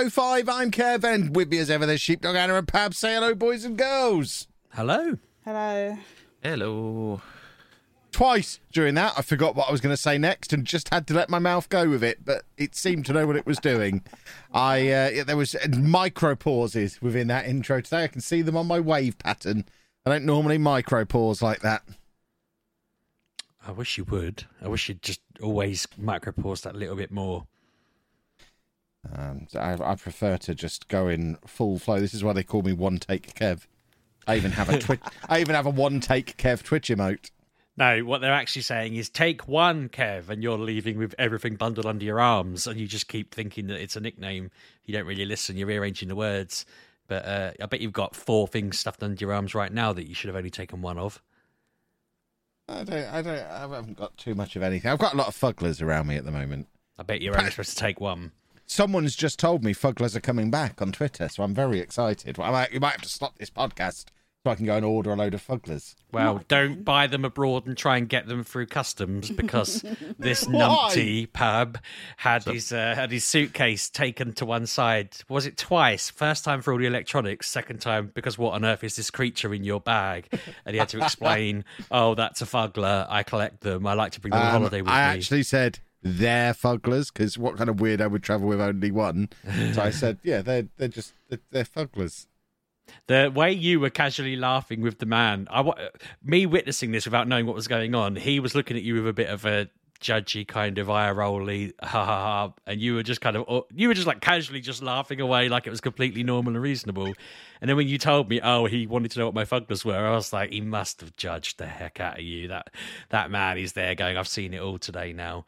welcome to MGP 505. I'm Kev, and with me as ever, there's Sheepdog Anna and Pab. Say hello, boys and girls. Hello. Hello. Hello. Twice during that, I forgot what I was going to say next and just had to let my mouth go with it, but it seemed to know what it was doing. I uh, There was micro pauses within that intro today. I can see them on my wave pattern. I don't normally micro pause like that. I wish you would. I wish you'd just always micro pause that little bit more. Um, I, I prefer to just go in full flow. This is why they call me One Take Kev. I even have a twi- I even have a One Take Kev Twitch emote. No, what they're actually saying is take one, Kev, and you're leaving with everything bundled under your arms, and you just keep thinking that it's a nickname. You don't really listen. You're rearranging the words. But uh, I bet you've got four things stuffed under your arms right now that you should have only taken one of. I don't. I don't. I haven't got too much of anything. I've got a lot of fugglers around me at the moment. I bet you're only supposed to take one. Someone's just told me fugglers are coming back on Twitter, so I'm very excited. Well, I might, you might have to stop this podcast so I can go and order a load of fugglers. Well, don't buy them abroad and try and get them through customs because this Why? numpty Pab had his uh, had his suitcase taken to one side. Was it twice? First time for all the electronics, second time because what on earth is this creature in your bag? And he had to explain, "Oh, that's a fuggler. I collect them. I like to bring them on Um, holiday with I me." actually said they're fugglers because what kind of weirdo would travel with only one? So I said, yeah, they're they're just they're, they're fugglers. The way you were casually laughing with the man, I me witnessing this without knowing what was going on, he was looking at you with a bit of a judgy kind of eye rolly, ha ha ha, and you were just kind of uh, you were just like casually just laughing away like it was completely normal and reasonable. And then when you told me, oh, he wanted to know what my fugglers were, I was like, he must have judged the heck out of you. That that man is there going, I've seen it all today now.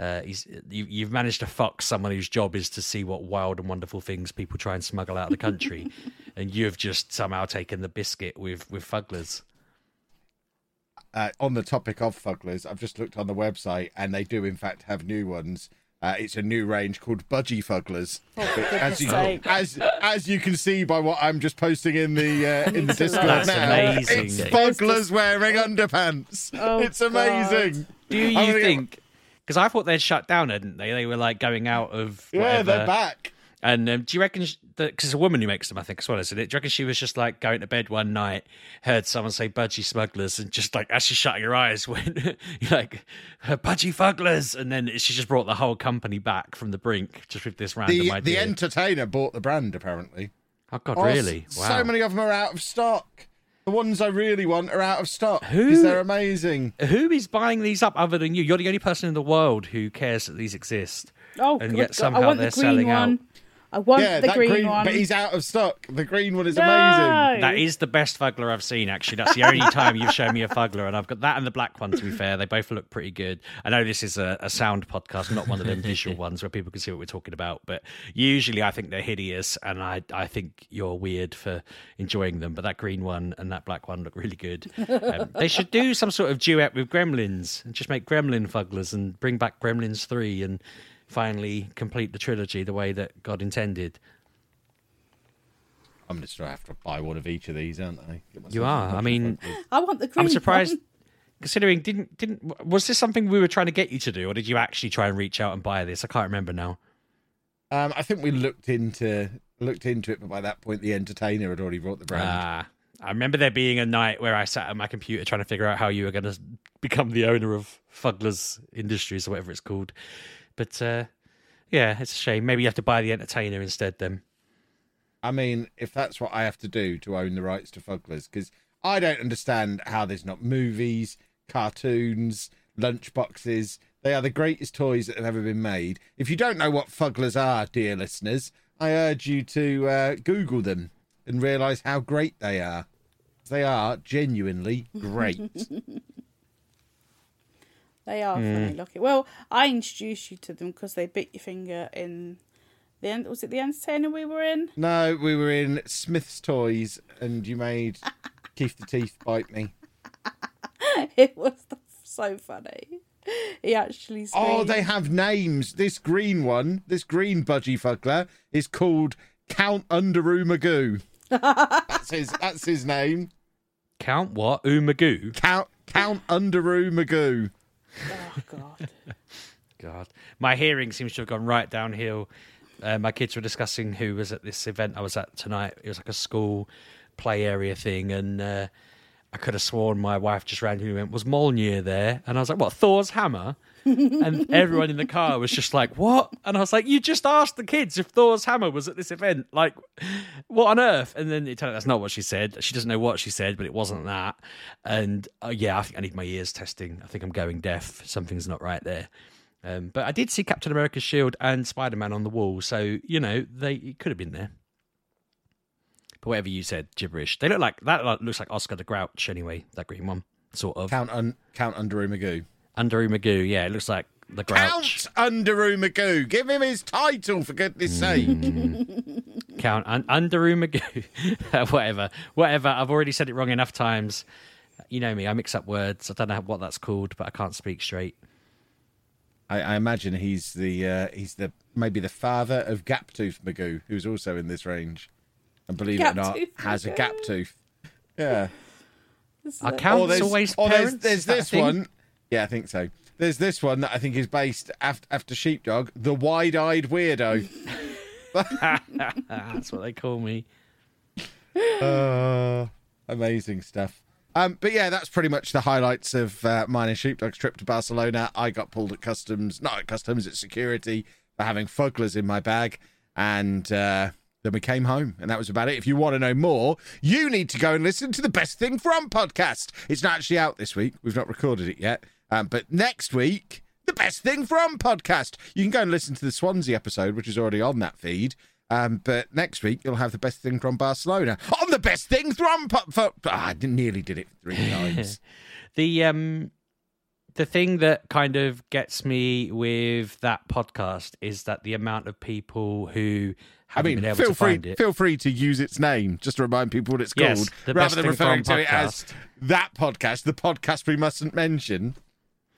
Uh, he's you, you've managed to fuck someone whose job is to see what wild and wonderful things people try and smuggle out of the country, and you've just somehow taken the biscuit with with fugglers. Uh, on the topic of fugglers, I've just looked on the website and they do in fact have new ones. Uh, it's a new range called Budgie Fugglers. for as you as as you can see by what I'm just posting in the uh, in the Discord That's now, amazing. it's fugglers wearing underpants. Oh, it's amazing. Do I'm you think? Because I thought they'd shut down, hadn't they? They were like going out of Yeah, whatever. they're back. And um, do you reckon that because it's a woman who makes them, I think as well, isn't it? Do you reckon she was just like going to bed one night, heard someone say "budgie smugglers," and just like as she shut your eyes, went you're like "budgie fugglers," and then she just brought the whole company back from the brink just with this random The idea. the entertainer bought the brand apparently. oh God, Oh, really? Wow. So many of them are out of stock. The ones I really want are out of stock Who- because they're amazing. Who is buying these up other than you? You're the only person in the world who cares that these exist. Oh, and good yet God. somehow I want they're the green selling one. out. I want yeah, the that green, green, one. but he's out of stock. The green one is no. amazing. That is the best fuggler I've seen, actually. That's the only time you've shown me a fuggler, and I've got that and the black one, to be fair. They both look pretty good. I know this is a, a sound podcast, not one of them visual ones where people can see what we're talking about, but usually I think they're hideous, and I, I think you're weird for enjoying them. But that green one and that black one look really good. Um, they should do some sort of duet with Gremlins and just make Gremlin fugglers and bring back Gremlins 3 and finally complete the trilogy the way that God intended. I'm just gonna have to buy one of each of these, aren't I? You are. I mean. I want the green I'm surprised, one. considering didn't didn't was this something we were trying to get you to do, or did you actually try and reach out and buy this? I can't remember now. um, I think we looked into looked into it, but by that point, the entertainer had already bought the brand. Ah, I remember there being a night where I sat at my computer trying to figure out how you were going to become the owner of Fuggler's Industries or whatever it's called. But uh, yeah, it's a shame. Maybe you have to buy the entertainer instead. Then I mean, if that's what I have to do to own the rights to Fugglers, because I don't understand how there's not movies, cartoons, lunchboxes. They are the greatest toys that have ever been made. If you don't know what Fugglers are, dear listeners, I urge you to uh, Google them and realise how great they are. They are genuinely great. They are funny mm. looking. Well, I introduced you to them because they bit your finger in the end. Was it the entertainer we were in? no, we were in Smith's Toys and you made Keith the Teeth bite me. it was so funny. He actually. Oh, they have names. This green one, this green budgie fuggler, is called Count Underoo Magoo. that's his. That's his name. count what Umagoo. Count Count Underoo Magoo. Oh God. God, my hearing seems to have gone right downhill Uh, my kids were discussing who was at this event I was at tonight. It was like a school play area thing, and uh, I could have sworn my wife just randomly went, "Was Mjolnir there?" And I was like, "What? Thor's hammer?" and everyone in the car was just like, "What?" And I was like, "You just asked the kids if Thor's hammer was at this event. Like, what on earth?" And then it turned out that's not what she said. She doesn't know what she said, but it wasn't that. And uh, yeah, I think I need my ears testing. I think I'm going deaf. Something's not right there. Um, but I did see Captain America's shield and Spider Man on the wall, so you know they it could have been there. But whatever you said, gibberish. They look like that. Looks like Oscar the Grouch anyway. That green one, sort of. Count un, Count Underoo Magoo. Underoo Magoo. Yeah, it looks like the Grouch. Count Underoo Magoo. Give him his title for goodness sake. Count un- Underoo Magoo. whatever, whatever. I've already said it wrong enough times. You know me. I mix up words. I don't know what that's called, but I can't speak straight. I, I imagine he's the uh, he's the maybe the father of Gaptooth Magoo, who's also in this range, and believe it or not, Gaptooth has a gap tooth. Yeah. Our Or count's there's, always or there's, parents. there's Is this thing? one. Yeah, I think so. There's this one that I think is based after, after Sheepdog, the wide-eyed weirdo. That's what they call me. Uh, amazing stuff. Um, but yeah, that's pretty much the highlights of uh, mine and Sheepdog's trip to Barcelona. I got pulled at customs, not at customs, at security for having fugglers in my bag, and uh, then we came home, and that was about it. If you want to know more, you need to go and listen to the Best Thing From podcast. It's not actually out this week; we've not recorded it yet. Um, but next week, the Best Thing From podcast. You can go and listen to the Swansea episode, which is already on that feed. Um, but next week you'll have the best thing from Barcelona on the best thing from. Po- for, ah, I nearly did it three times. The um the thing that kind of gets me with that podcast is that the amount of people who I mean, feel free find it. feel free to use its name just to remind people what it's Yes, called, the rather than referring to it as that podcast, the podcast we mustn't mention.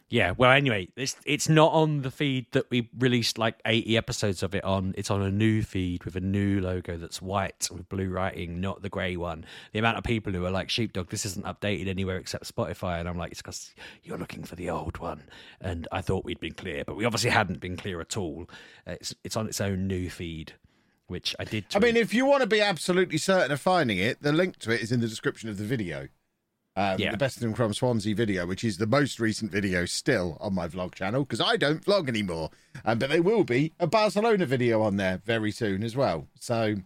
Yeah, well, anyway, it's it's not on the feed that we released like eighty episodes of it on. It's on a new feed with a new logo that's white with blue writing, not the grey one. The amount of people who are like, "Sheepdog, this isn't updated anywhere except Spotify," and I'm like, "It's because you're looking for the old one." And I thought we'd been clear, but we obviously hadn't been clear at all. Uh, It's it's on its own new feed, which I did. I mean, if you want to be absolutely certain of finding it, the link to it is in the description of the video. Um, Yeah. The best thing from Swansea video, which is the most recent video still on my vlog channel because I don't vlog anymore. Um, but there will be a Barcelona video on there very soon as well. So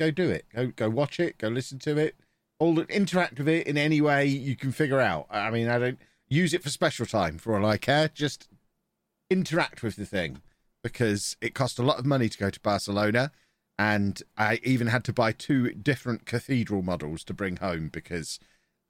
go do it. Go go watch it. Go listen to it. All the, interact with it in any way you can figure out. I mean, I don't use it for special time for all I care. Just interact with the thing because it cost a lot of money to go to Barcelona. And I even had to buy two different cathedral models to bring home because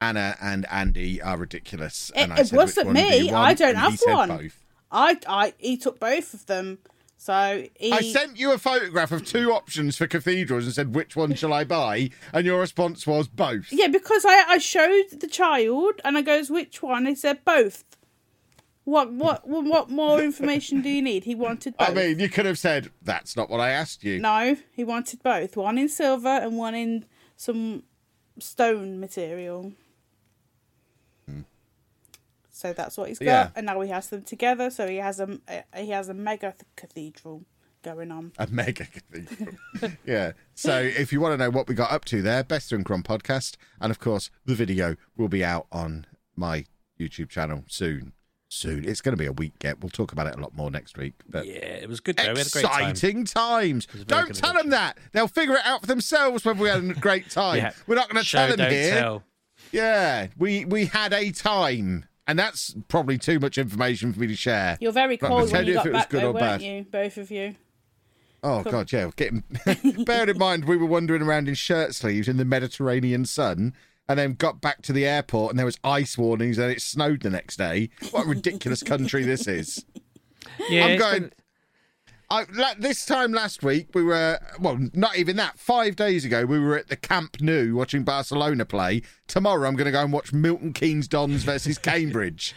Anna and Andy are ridiculous. And It- I it said, wasn't "Which one do me. I don't And have one. both. I, I, he took both of them. So he, I sent you a photograph of two options for cathedrals and said, which one shall I buy? And your response was both. yeah, because I, I showed the child and I goes, which one? He said both. What, what, what, more information do you need? He wanted both. I mean, you could have said, that's not what I asked you. no, he wanted both. One in silver and one in some stone material. Hmm. So that's what he's got, Yeah. and now he has them together. So he has a he has a mega cathedral going on. A mega cathedral. yeah. So if you want to know what we got up to there, Best Thing From podcast. And of course, the video will be out on my YouTube channel soon. Soon. It's going to be a week yet. We'll talk about it a lot more next week. But yeah, it was good though. We had a great time. exciting times. Don't tell them that. They'll figure it out for themselves whether we had a great time. Yeah. We're not going to Show, tell them don't here. tell. Yeah, we we had a time, and that's probably too much information for me to share. You're very But cold when pretend you if got it was back, good though, or weren't bad. you? Both of you. Oh god, yeah. Getting bear in mind we were wandering around in shirt sleeves in the Mediterranean sun, and then got back to the airport and there was ice warnings and it snowed the next day. What a ridiculous country this is. Yeah, I'm going. been- I, la- this time last week we were well, not even that. Five days ago we were at the Camp Nou watching Barcelona play. Tomorrow I'm going to go and watch Milton Keynes Dons versus Cambridge.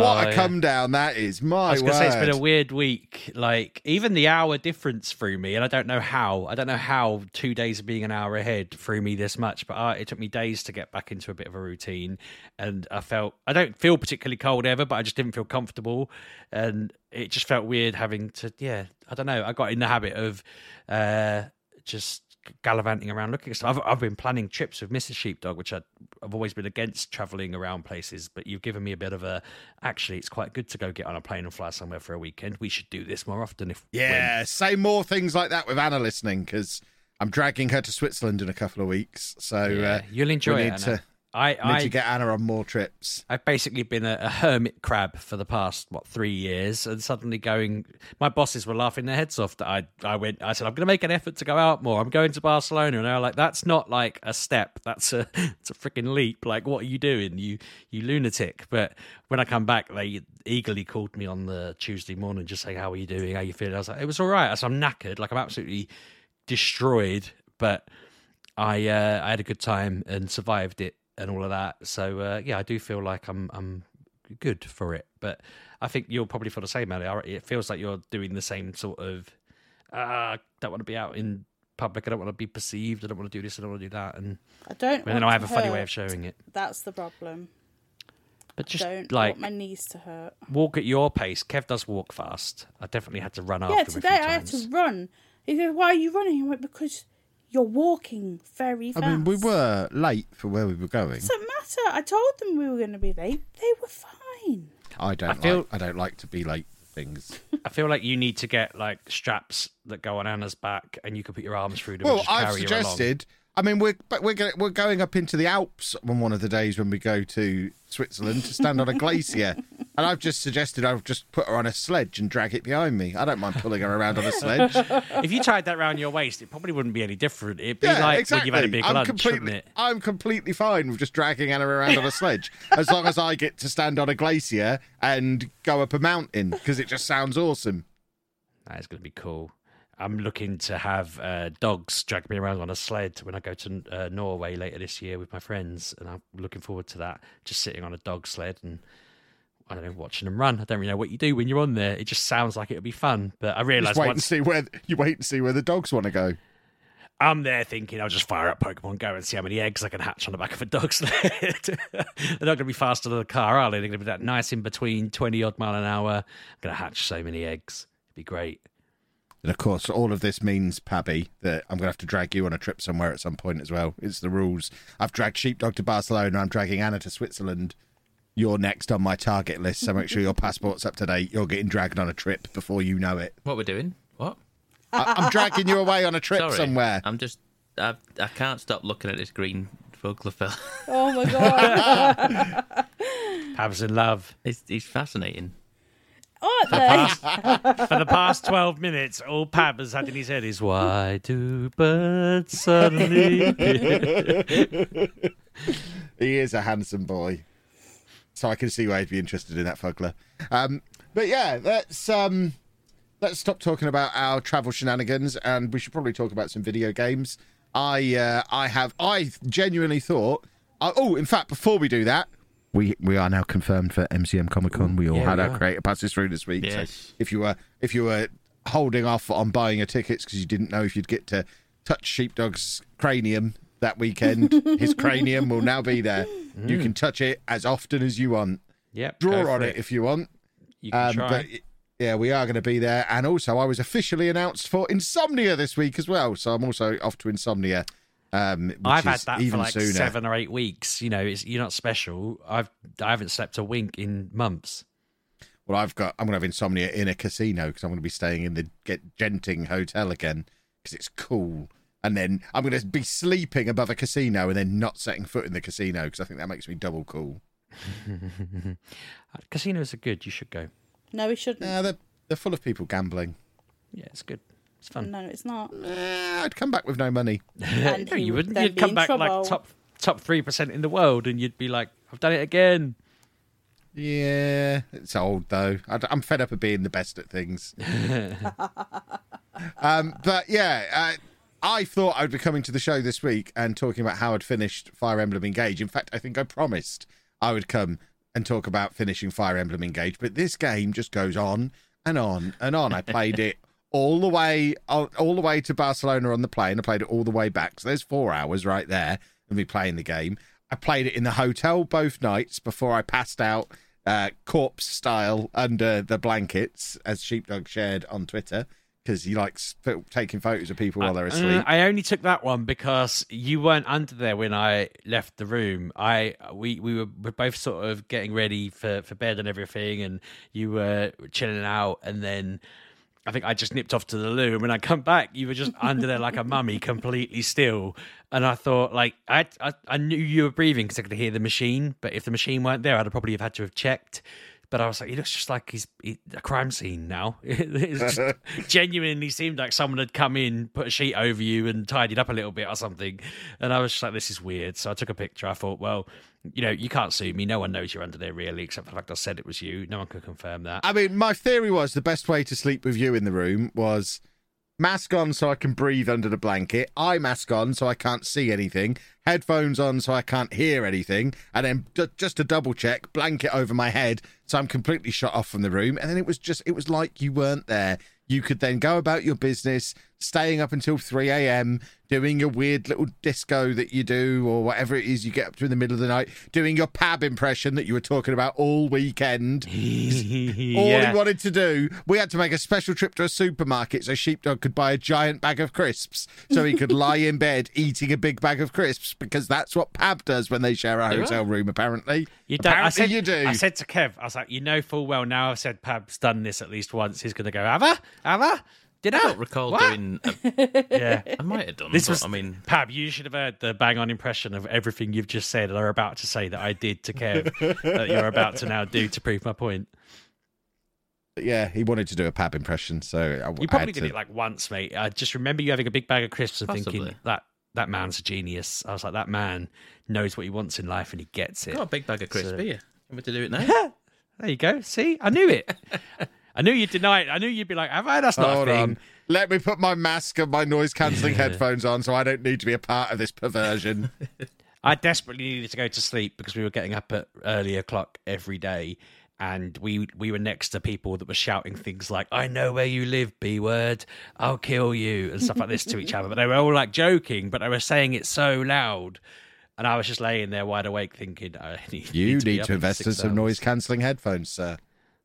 What a yeah. come down that is. My I was going to say it's been a weird week. Like even the hour difference threw me, and I don't know how. I don't know how two days of being an hour ahead threw me this much. But uh, it took me days to get back into a bit of a routine, and I felt I don't feel particularly cold ever, but I just didn't feel comfortable, and it just felt weird having to. Yeah, I don't know. I got in the habit of uh, just gallivanting around looking at stuff. I've, I've been planning trips with Mrs. Sheepdog, which I, I've always been against traveling around places, but you've given me a bit of a. Actually, it's quite good to go get on a plane and fly somewhere for a weekend. We should do this more often. If when- Yeah, say more things like that with Anna listening because I'm dragging her to Switzerland in a couple of weeks. So Yeah, uh, you'll enjoy it. to I, need to get Anna on more trips. I've basically been a, a hermit crab for the past what three years, and suddenly going. My bosses were laughing their heads off that I I went. I said I'm going to make an effort to go out more. I'm going to Barcelona, and they were like, "That's not like a step. That's a it's a freaking leap. Like, what are you doing, you you lunatic?" But when I come back, they eagerly called me on the Tuesday morning, just saying, "How are you doing? How are you feeling?" I was like, "It was all right." I said, "I'm knackered. Like, I'm absolutely destroyed, but." I uh, I had a good time and survived it and all of that. So uh, yeah, I do feel like I'm I'm good for it. But I think you'll probably feel the same, Ali. It feels like you're doing the same sort of. Uh, don't want to be out in public. I don't want to be perceived. I don't want to do this. I don't want to do that. And, I don't. and then I have a funny way of showing it. That's the problem. But just don't like want my knees to hurt. walk at your pace. Kev does walk fast. I definitely had to run after yeah, him a few today I had to run. He goes, "Why are you running?" I went, "Because you're walking very fast." I mean, we were late for where we were going. Doesn't matter. I told them we were going to be late. They were fine. I don't. I feel- like, I don't like to be late for things. I feel like you need to get like straps that go on Anna's back, and you can put your arms through them. Well, and just I've carry suggested. I mean, we're but we're go, we're going up into the Alps on one of the days when we go to Switzerland to stand on a glacier, and I've just suggested I'll just put her on a sledge and drag it behind me. I don't mind pulling her around on a sledge. if you tied that around your waist, it probably wouldn't be any different. It'd be Yeah, like exactly. when you've had a big I'm lunch, completely, wouldn't it? I'm completely fine with just dragging Anna around on a sledge as long as I get to stand on a glacier and go up a mountain because it just sounds awesome. That is going to be cool. I'm looking to have uh, dogs drag me around on a sled when I go to uh, Norway later this year with my friends, and I'm looking forward to that. Just sitting on a dog sled and I don't know, watching them run. I don't really know what you do when you're on there. It just sounds like it would be fun, but I realise wait and see where you wait and see where the dogs want to go. I'm there thinking I'll just fire up Pokemon Go and see how many eggs I can hatch on the back of a dog sled. They're not going to be faster than a car, are they? They're going to be that nice in between, 20 odd mile an hour. I'm going to hatch so many eggs. It'd be great. And of course, all of this means, Pabby, that I'm going to have to drag you on a trip somewhere at some point as well. It's the rules. I've dragged Sheepdog to Barcelona. I'm dragging Anna to Switzerland. You're next on my target list, so make sure your passport's up to date. You're getting dragged on a trip before you know it. What we're doing? What? I- I'm dragging you away on a trip Sorry, somewhere. I'm just. I I can't stop looking at this green Fuglafell. Oh my god! Pab's in love. It's he's fascinating. Oh, Aren't they? For the past 12 minutes, all Pab has had in his head is, why do birds suddenly... He is a handsome boy. So I can see why he'd be interested in that Fuggler. Um, but yeah, let's um, let's stop talking about our travel shenanigans, and we should probably talk about some video games. I uh, I have I genuinely thought. I, oh, in fact, before we do that, we we are now confirmed for MCM Comic Con. We all yeah, had we our are. creator passes through this week. Yes. So if you were if you were holding off on buying your tickets because you didn't know if you'd get to touch Sheepdog's cranium that weekend, his cranium will now be there. You can touch it as often as you want. Yep, Draw on for it if you want. You can Um, try. but yeah, we are going to be there. And also, I was officially announced for Insomnia this week as well. So I'm also off to Insomnia. Um, which I've had that even for like sooner. seven or eight weeks. You know, it's, you're not special. I've I haven't slept a wink in months. Well, I've got. I'm going to have insomnia in a casino because I'm going to be staying in the Get Genting Hotel again because it's cool. And then I'm going to be sleeping above a casino and then not setting foot in the casino because I think that makes me double cool. Casinos are good. You should go. No, we shouldn't. Nah, they're they're full of people gambling. Yeah, it's good. It's fun. No, it's not. I'd come back with no money. And No, you would wouldn't. You'd come back trouble. like top top three percent in the world, and you'd be like, "I've done it again." Yeah, it's old though. I, am fed up of being the best at things. um, but yeah, uh, I thought I'd be coming to the show this week and talking about how I'd finished Fire Emblem Engage. In fact, I think I promised I would come and talk about finishing Fire Emblem Engage, but this game just goes on and on and on. I played it all the way all the way to Barcelona on the plane. I played it all the way back. So there's four hours right there of me playing the game. I played it in the hotel both nights before I passed out uh, corpse style under the blankets, as Sheepdog shared on Twitter, because he likes f- taking photos of people while they're Uh, asleep. I only took that one because you weren't under there when I left the room. I we we were, were both sort of getting ready for for bed and everything, and you were chilling out, and then. I think I just nipped off to the loo, and when I come back, you were just under there like a mummy, completely still. And I thought, like, I I, I knew you were breathing because I could hear the machine, but if the machine weren't there, I'd probably have had to have checked. But I was like, he looks just like he's he, a crime scene now. it just genuinely seemed like someone had come in, put a sheet over you, and tidied up a little bit or something. And I was just like, this is weird. So I took a picture. I thought, well, you know, you can't sue me. No one knows you're under there really, except for the fact I said it was you. No one could confirm that. I mean, my theory was the best way to sleep with you in the room was mask on so I can breathe under the blanket, eye mask on so I can't see anything, headphones on so I can't hear anything, and then d- just to double check, blanket over my head so I'm completely shut off from the room. And then it was just, it was like you weren't there. You could then go about your business, staying up until 3 a.m., doing your weird little disco that you do, or whatever it is you get up to in the middle of the night, doing your pab impression that you were talking about all weekend. All yeah. he wanted to do, we had to make a special trip to a supermarket so Sheepdog could buy a giant bag of crisps so he could lie in bed eating a big bag of crisps because that's what Pab does when they share a Do hotel room, apparently. You don't, I said, you do. I said to Kev, I was like, you know full well now I've said Pab's done this at least once. He's going to go, have I? Have I? Did I? I don't recall What? doing. A, Yeah. I might have done. This but, was, I mean, Pab, you should have heard the bang on impression of everything you've just said and are about to say that I did to Kev that you're about to now do to prove my point. Yeah, he wanted to do a Pab impression, so I, You probably had did to- it like once, mate. I just remember you having a big bag of crisps and thinking that that man's a genius. I was like, that man knows what he wants in life and he gets it. got a big bag of crisps So- here. Want me to do it now? There you go. See, I knew it. I knew you'd deny it. I knew you'd be like, have I? That's not Hold a thing. on. Let me put my mask and my noise cancelling headphones on so I don't need to be a part of this perversion. I desperately needed to go to sleep because we were getting up at early o'clock every day, and we we were next to people that were shouting things like "I know where you live, B word, I'll kill you" and stuff like this to each other. But they were all like joking, but they were saying it so loud, and I was just laying there wide awake thinking, "I need, You to, need to invest in some noise cancelling headphones, sir.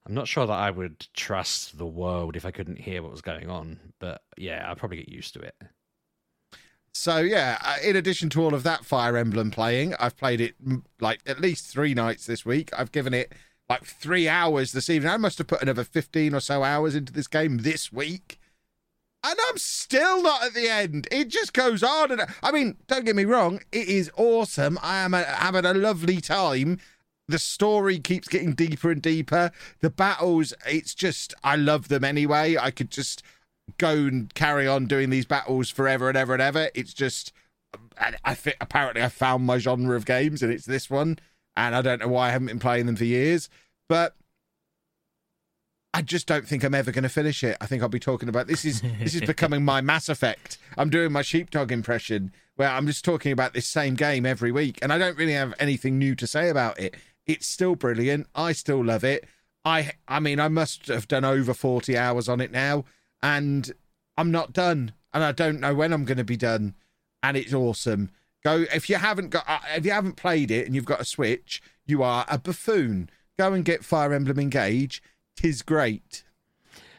I'm not sure that I would trust the world if I couldn't hear what was going on, but yeah, I'd probably get used to it. So yeah, uh, in addition to all of that Fire Emblem playing, I've played it like at least three nights this week. I've given it like three hours this evening. I must have put another fifteen or so hours into this game this week, and I'm still not at the end. It just goes on, and I mean, don't get me wrong, it is awesome. I am a, having a lovely time. The story keeps getting deeper and deeper. The battles, it's just I love them anyway. I could just go and carry on doing these battles forever and ever and ever. It's just, I, think apparently I found my genre of games and it's this one, and I don't know why I haven't been playing them for years, but I just don't think I'm ever going to finish it. I think I'll be talking about this is this is becoming my Mass Effect. I'm doing my sheepdog impression where I'm just talking about this same game every week, and I don't really have anything new to say about it. It's still brilliant. I still love it. I I mean I must have done over 40 hours on it now and I'm not done and I don't know when I'm going to be done and it's awesome. Go if you haven't got uh, if you haven't played it and you've got a Switch, you are a buffoon. Go and get Fire Emblem Engage. Tis great.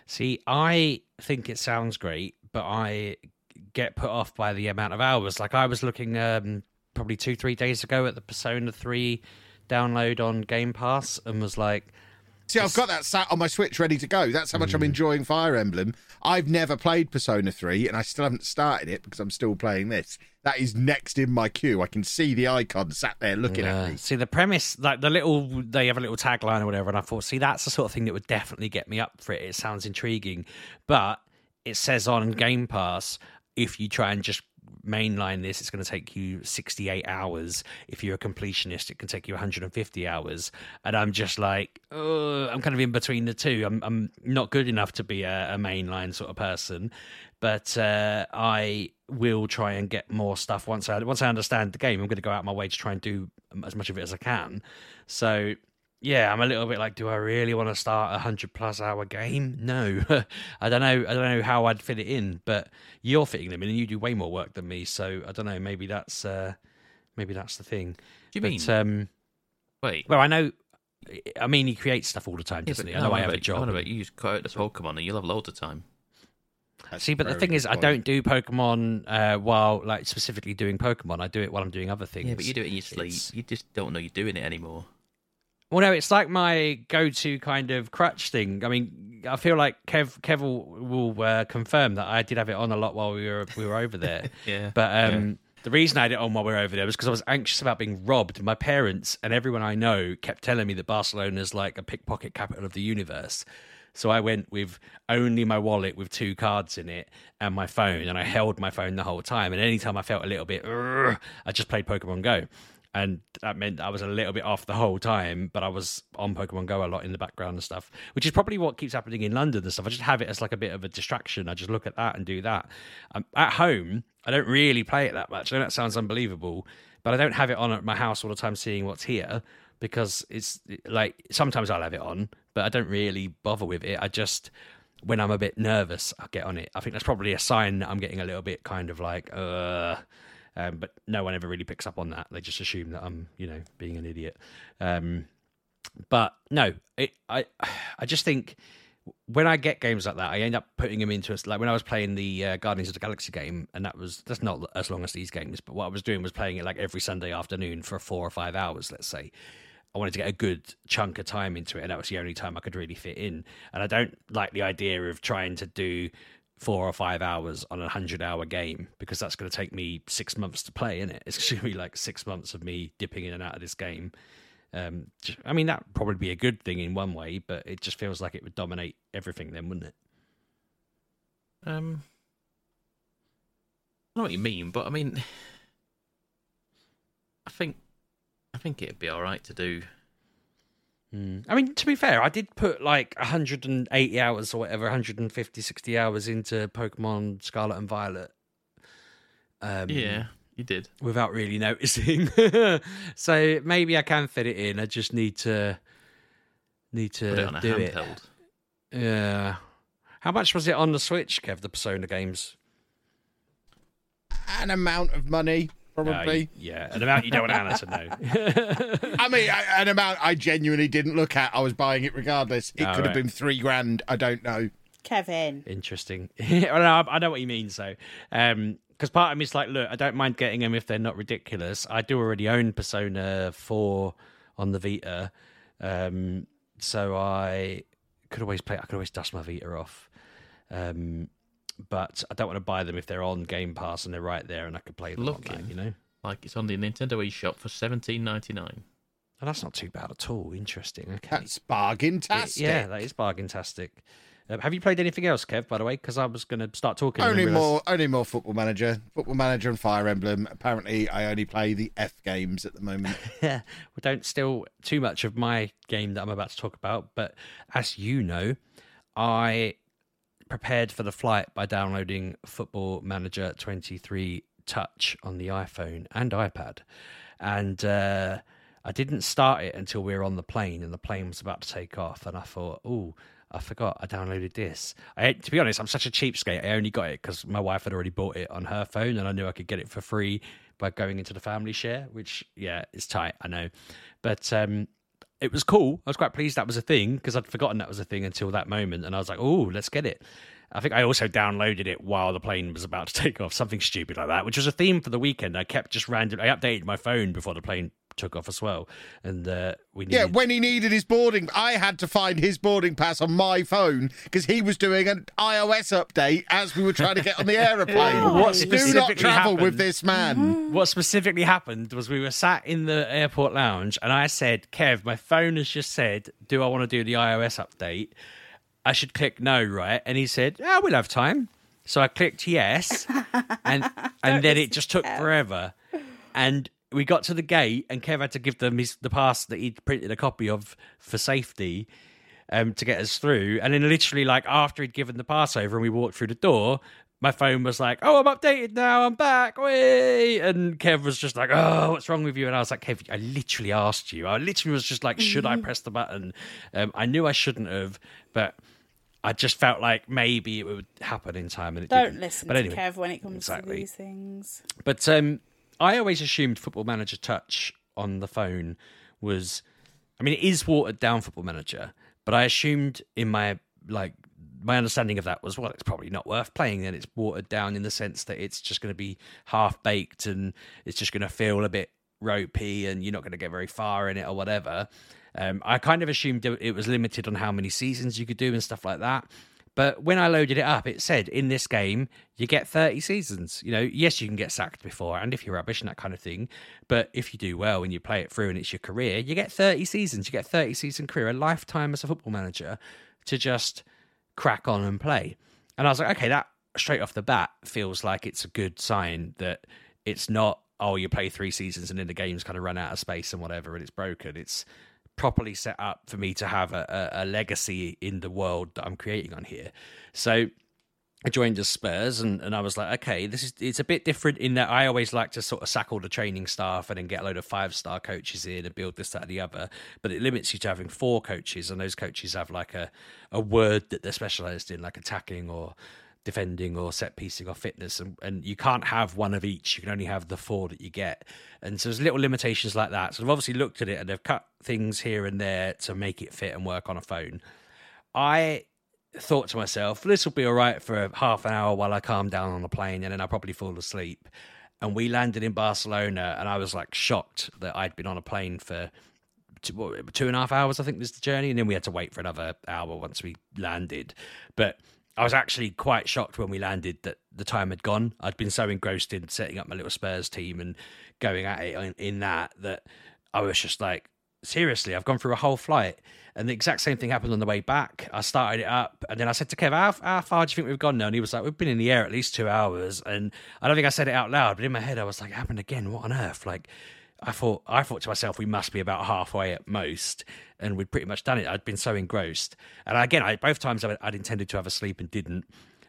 See, I think it sounds great, but I get put off by the amount of hours. Like I was looking um, probably two, three days ago at the Persona 3 download on Game Pass and was like, See, I've got that sat on my Switch ready to go. That's how much I'm enjoying Fire Emblem. I've never played Persona 3 and I still haven't started it because I'm still playing this. That is next in my queue. I can see the icon sat there looking Uh, at me. see the premise, like the little, they have a little tagline or whatever, and I thought, see, that's the sort of thing that would definitely get me up for it. It sounds intriguing, but it says on Game Pass if you try and just mainline this, it's going to take you 68 hours. If you're a completionist, it can take you 150 hours, and I'm just like, uh, I'm kind of in between the two. I'm I'm not good enough to be a, a mainline sort of person, but uh, I will try and get more stuff once I once I understand the game. I'm going to go out my way to try and do as much of it as I can. So yeah, I'm a little bit like, do I really want to start a hundred plus hour game? No, I don't know. I don't know how I'd fit it in, but you're fitting them in, and you do way more work than me. So I don't know. Maybe that's uh, maybe that's the thing. Do you But, mean? Um, Wait. well, I know. I mean, he creates stuff all the time, doesn't but he? I know no, I have a job. I about you just out the Pokemon and you'll have loads of time. That's See, but the thing is, I don't do Pokemon uh, while like specifically doing Pokemon. I do it while I'm doing other things. Yeah, but you do it in your sleep. It's- You just don't know you're doing it anymore. Well, no, it's like my go-to kind of crutch thing. I mean, I feel like Kev Kev will, will uh, confirm that I did have it on a lot while we were we were over there. Yeah. But um, the reason I had it on while we were over there was because I was anxious about being robbed. My parents and everyone I know kept telling me that Barcelona is like a pickpocket capital of the universe. So I went with only my wallet with two cards in it and my phone, and I held my phone the whole time. And anytime I felt a little bit, I just played Pokemon Go. And that meant I was a little bit off the whole time, but I was on Pokemon Go a lot in the background and stuff, which is probably what keeps happening in London and stuff. I just have it as like a bit of a distraction. I just look at that and do that. Um, at home, I don't really play it that much. I know that sounds unbelievable, but I don't have it on at my house all the time seeing what's here because it's like sometimes I'll have it on, but I don't really bother with it. I just when I'm a bit nervous, I get on it. I think that's probably a sign that I'm getting a little bit kind of like, uh, um, but no one ever really picks up on that. They just assume that I'm, you know, being an idiot. Um, but no, it, I, I just think when I get games like that, I end up putting them into a, like when I was playing the uh, Guardians of the Galaxy game, and that was that's not as long as these games, but what I was doing was playing it like every Sunday afternoon for four or five hours, let's say. I wanted to get a good chunk of time into it, and that was the only time I could really fit in. And I don't like the idea of trying to do four or five hours on a hundred hour game because that's going to take me six months to play in it. It's going to be like six months of me dipping in and out of this game. Um, I mean, that probably be a good thing in one way, but it just feels like it would dominate everything then, wouldn't it? Um, I know what you mean, but I mean, I think, I think it'd be all right to do. Mm. I mean, to be fair, I did put like 180 hours or whatever, 150, 60 hours into Pokemon Scarlet and Violet. Um, Yeah, you did. without really noticing. so maybe I can fit it in. I just need to need to Put it on a do it. Yeah. How much was it on the Switch, Kev? The Persona games. An amount of money, Uh, probably. yeah, an amount you don't want Anna to know. I mean, I, an amount I genuinely didn't look at. I was buying it regardless. It Oh, could have been three grand. I don't know. Kevin. Interesting. I know, I know what you mean. So, um, because part of me is like, look, I don't mind getting them if they're not ridiculous. I do already own Persona Four on the Vita, um, so I could always play. I could always dust my Vita off. Um, but I don't want to buy them if they're on Game Pass and they're right there, and I could play them on Looking. that. You know, Like it's on the Nintendo eShop for seventeen ninety nine. oh, that's not too bad at all. Interesting. Okay. That's bargain tastic. Yeah, that is bargain tastic. Um, have you played anything else, Kev? By the way, because I was going to start talking. Only then realised- more, only more Football Manager, Football Manager, and Fire Emblem. Apparently, I only play the F games at the moment. Yeah, we don't steal too much of my game that I'm about to talk about, but as you know, I prepared for the flight by downloading Football Manager 23 Touch on the iPhone and iPad. And uh, I didn't start it until we were on the plane and the plane was about to take off. And I thought, oh, I forgot I downloaded this. I, to be honest, I'm such a cheapskate. I only got it because my wife had already bought it on her phone, and I knew I could get it for free by going into the family share. Which, yeah, is tight. I know, but um, it was cool. I was quite pleased that was a thing because I'd forgotten that was a thing until that moment, and I was like, "Oh, let's get it." I think I also downloaded it while the plane was about to take off, something stupid like that, which was a theme for the weekend. I kept just randomly, I updated my phone before the plane took off as well, and uh, we Yeah, when he needed his boarding, I had to find his boarding pass on my phone because he was doing an iOS update as we were trying to get on the aeroplane. What Do not travel happened? with this man. what specifically happened was we were sat in the airport lounge and I said, Kev, my phone has just said, Do I want to do the iOS update? I should click no, right? And he said, Yeah, we'll have time. So I clicked yes, and and then it just took forever. And we got to the gate, and Kev had to give them his, the pass that he'd printed a copy of for safety um, to get us through. And then literally, like after he'd given the pass over and we walked through the door, my phone was like, "Oh, I'm updated now. I'm back." Whee! And Kev was just like, "Oh, what's wrong with you?" And I was like, "Kev, I literally asked you. I literally was just like, should I press the button?" Um, I knew I shouldn't have, but I just felt like maybe it would happen in time, and it Don't didn't. listen But to anyway, Kev when it comes exactly. to these things. But um, I always assumed Football Manager Touch on the phone was, I mean, it is watered down Football Manager, but I assumed in my like my understanding of that was well, it's probably not worth playing. and it's watered down in the sense that it's just going to be half baked and it's just going to feel a bit ropey, and you're not going to get very far in it or whatever. Um, I kind of assumed it it was limited on how many seasons you could do and stuff like that. But when I loaded it up, it said in this game you get 30 seasons. You know, yes, you can get sacked before, and if you're rubbish and that kind of thing. But if you do well and you play it through and it's your career, you get 30 seasons. You get 30 season career, a lifetime as a football manager to just crack on and play. And I was like, okay, that straight off the bat feels like it's a good sign that it's not, oh, you play three seasons and then the game's kind of run out of space and whatever and it's broken. It's properly set up for me to have a, a, a legacy in the world that I'm creating on here. So I joined the Spurs and, and I was like, okay, this is it's a bit different in that I always like to sort of sack all the training staff and then get a load of five star coaches in and build this, that, and the other. But it limits you to having four coaches, and those coaches have like a, a word that they're specialized in, like attacking or defending or set piecing or fitness and, and you can't have one of each. You can only have the four that you get. And so there's little limitations like that. So i've obviously looked at it and they've cut things here and there to make it fit and work on a phone. I thought to myself this will be all right for half an hour while i calm down on the plane and then i'll probably fall asleep. And we landed in barcelona and i was like shocked that i'd been on a plane for two, two and a half hours, I think, was the journey, and then we had to wait for another hour once we landed. But I was actually quite shocked when we landed that the time had gone. I'd been so engrossed in setting up my little Spurs team and going at it in, that that I was just like, seriously, I've gone through a whole flight. And the exact same thing happened on the way back. I started it up, and then I said to Kev, how, how far do you think we've gone now? And he was like, We've been in the air at least two hours. And I don't think I said it out loud, but in my head, I was like, Happened again? What on earth? Like, I thought I thought to myself, we must be about halfway at most, and we'd pretty much done it. I'd been so engrossed, and again, I, both times I'd, I'd intended to have a sleep and didn't.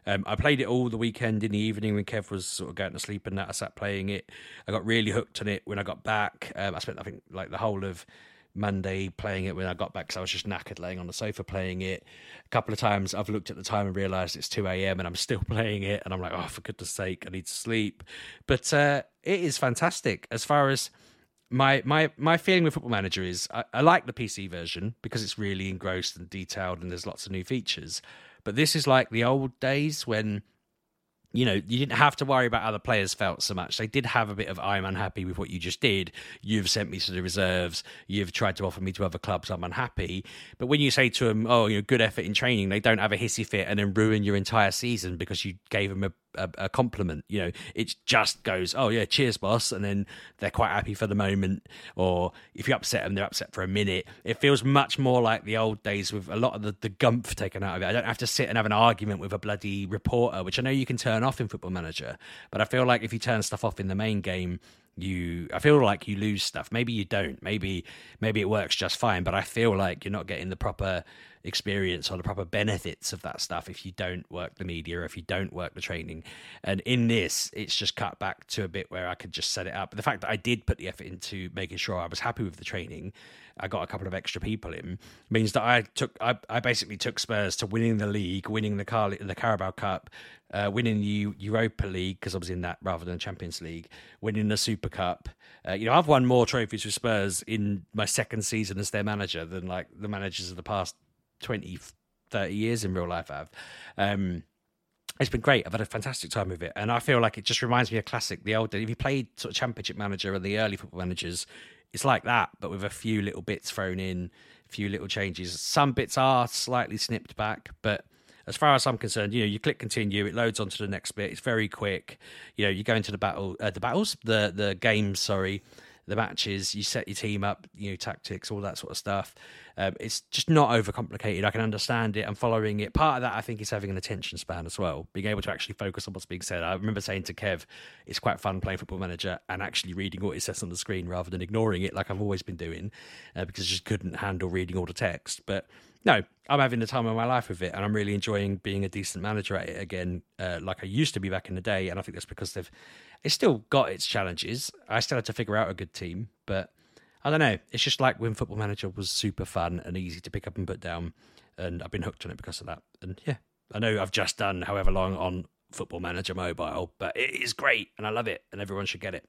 Um, I played it all the weekend in the evening when Kev was sort of going to sleep, and that I sat playing it. I got really hooked on it when I got back. Um, I spent I think like the whole of Monday playing it when I got back because I was just knackered laying on the sofa playing it. A couple of times I've looked at the time and realised it's 2 a.m. and I'm still playing it. And I'm like, oh, for goodness sake, I need to sleep. But uh, it is fantastic. As far as my my my feeling with Football Manager is I, I like the PC version because it's really engrossed and detailed and there's lots of new features. But this is like the old days when you know, you didn't have to worry about how the players felt so much. They did have a bit of, I'm unhappy with what you just did. You've sent me to the reserves. You've tried to offer me to other clubs. I'm unhappy. But when you say to them, oh, you know, good effort in training, they don't have a hissy fit and then ruin your entire season because you gave them a, a, a compliment. You know, it just goes, oh, yeah, cheers, boss. And then they're quite happy for the moment. Or if you upset them, they're upset for a minute. It feels much more like the old days with a lot of the, the gumph taken out of it. I don't have to sit and have an argument with a bloody reporter, which I know you can turn off in Football Manager. But I feel like if you turn stuff off in the main game, you I feel like you lose stuff. Maybe you don't. Maybe maybe it works just fine, but I feel like you're not getting the proper experience or the proper benefits of that stuff if you don't work the media or if you don't work the training. And in this, it's just cut back to a bit where I could just set it up. But the fact that I did put the effort into making sure I was happy with the training, I got a couple of extra people in, means that I took I, I basically took Spurs to winning the league, winning the Car- the Carabao Cup, uh, winning the Europa League because I was in that rather than Champions League, winning the Super Cup. Uh, you know, I've won more trophies with Spurs in my second season as their manager than like the managers of the past 20, 30 years in real life I've. Um, it's been great. I've had a fantastic time with it, and I feel like it just reminds me of classic. The old, if you played sort of Championship Manager or the early football managers, it's like that, but with a few little bits thrown in, a few little changes. Some bits are slightly snipped back, but as far as I'm concerned, you know, you click continue, it loads onto the next bit. It's very quick. You know, you go into the battle, uh, the battles, the the games. Sorry, the matches. You set your team up, you know, tactics, all that sort of stuff. Um, it's just not overcomplicated. I can understand it. I'm following it. Part of that, I think, is having an attention span as well, being able to actually focus on what's being said. I remember saying to Kev, it's quite fun playing Football Manager and actually reading what it says on the screen rather than ignoring it like I've always been doing, uh, because I just couldn't handle reading all the text. But no, I'm having the time of my life with it, and I'm really enjoying being a decent manager at it again, uh, like I used to be back in the day. And I think that's because they've it's still got its challenges. I still had to figure out a good team, but I don't know. It's just like when Football Manager was super fun and easy to pick up and put down, and I've been hooked on it because of that. And yeah, I know I've just done however long on Football Manager Mobile, but it is great, and I love it, and everyone should get it.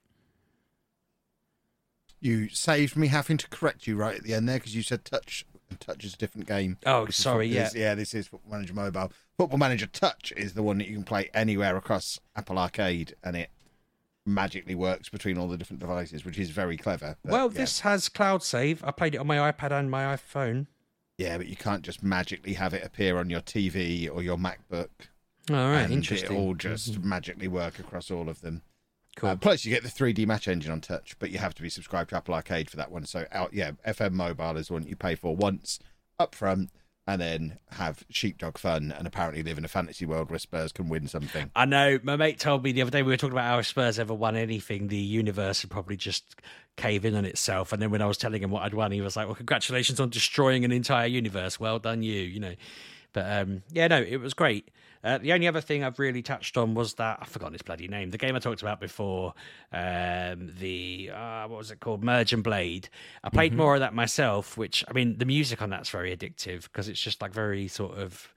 You saved me having to correct you right at the end there because you said touch and touch is a different game. Oh, This is sorry, Foot- yeah. this- yeah. This is Football Manager Mobile. Football Manager Touch is the one that you can play anywhere across Apple Arcade, and it magically works between all the different devices, which is very clever. But, well, yeah. this has cloud save. I played it on my iPad and my iPhone. yeah, but you can't just magically have it appear on your TV or your MacBook. All right, and interesting. Mm-hmm. It all just magically work across all of them. Cool. Uh, plus, you get the 3D match engine on touch, but you have to be subscribed to Apple Arcade for that one. So, out, yeah, FM Mobile is one you pay for once up front, and then have sheepdog fun, and apparently live in a fantasy world where Spurs can win something. I know. My mate told me the other day we were talking about how Spurs ever won anything, the universe would probably just cave in on itself. And then when I was telling him what I'd won, he was like, "Well, congratulations on destroying an entire universe. Well done, you." You know. But um, yeah, no, it was great. Uh, the only other thing I've really touched on was that I've forgotten his bloody name. The game I talked about before, um, the uh, what was it called, Merge and Blade. I played more of that myself, which I mean, the music on that's very addictive because it's just like very sort of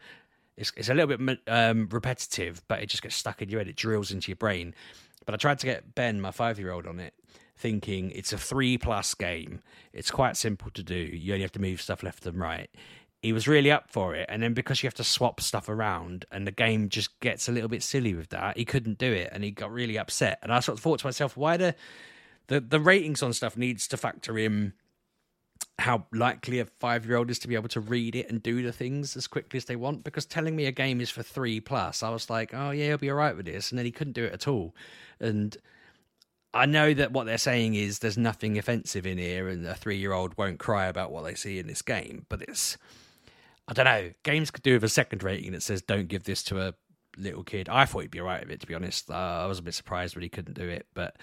it's, it's a little bit um, repetitive, but it just gets stuck in your head. It drills into your brain. But I tried to get Ben, my five year old, on it, thinking it's a three plus game. It's quite simple to do. You only have to move stuff left and right. He was really up for it. And then because you have to swap stuff around and the game just gets a little bit silly with that, he couldn't do it and he got really upset. And I sort of thought to myself, why the the, the ratings on stuff needs to factor in how likely a five year old is to be able to read it and do the things as quickly as they want. Because telling me a game is for three plus, I was like, oh yeah, he'll be all right with this, and then he couldn't do it at all. And I know that what they're saying is there's nothing offensive in here, and a three year old won't cry about what they see in this game. But it's, I don't know. Games could do with a second rating that says don't give this to a little kid. I thought he'd be right with it, to be honest. Uh, I was a bit surprised when he couldn't do it, but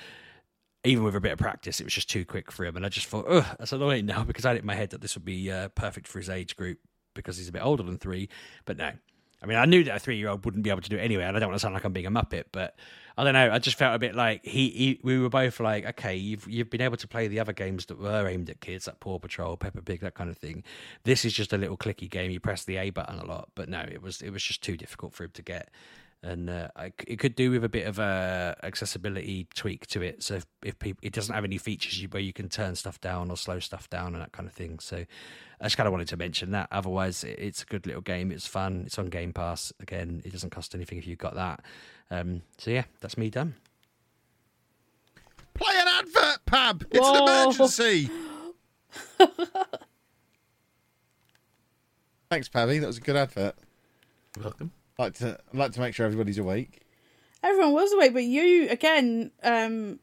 even with a bit of practice, it was just too quick for him. And I just thought, ugh, that's annoying now because I had it in my head that this would be uh, perfect for his age group because he's a bit older than three. But no. I mean, I knew that a three year old wouldn't be able to do it anyway. And I don't want to sound like I'm being a muppet, but I don't know. I just felt a bit like he, he we were both like, okay, you've you've been able to play the other games that were aimed at kids, like Paw Patrol, Peppa Pig, that kind of thing. This is just a little clicky game. You press the A button a lot, but no, it was it was just too difficult for him to get and uh, it could do with a bit of a accessibility tweak to it. So if, if people, it doesn't have any features where you can turn stuff down or slow stuff down and that kind of thing. So I just kind of wanted to mention that. Otherwise, it's a good little game. It's fun. It's on Game Pass. Again, it doesn't cost anything if you've got that. Um, so yeah, that's me done. Play an advert, Pab. It's Whoa. an emergency. Thanks, Pabby. That was a good advert. Welcome. I'd like to like to make sure everybody's awake. Everyone was awake, but you again um,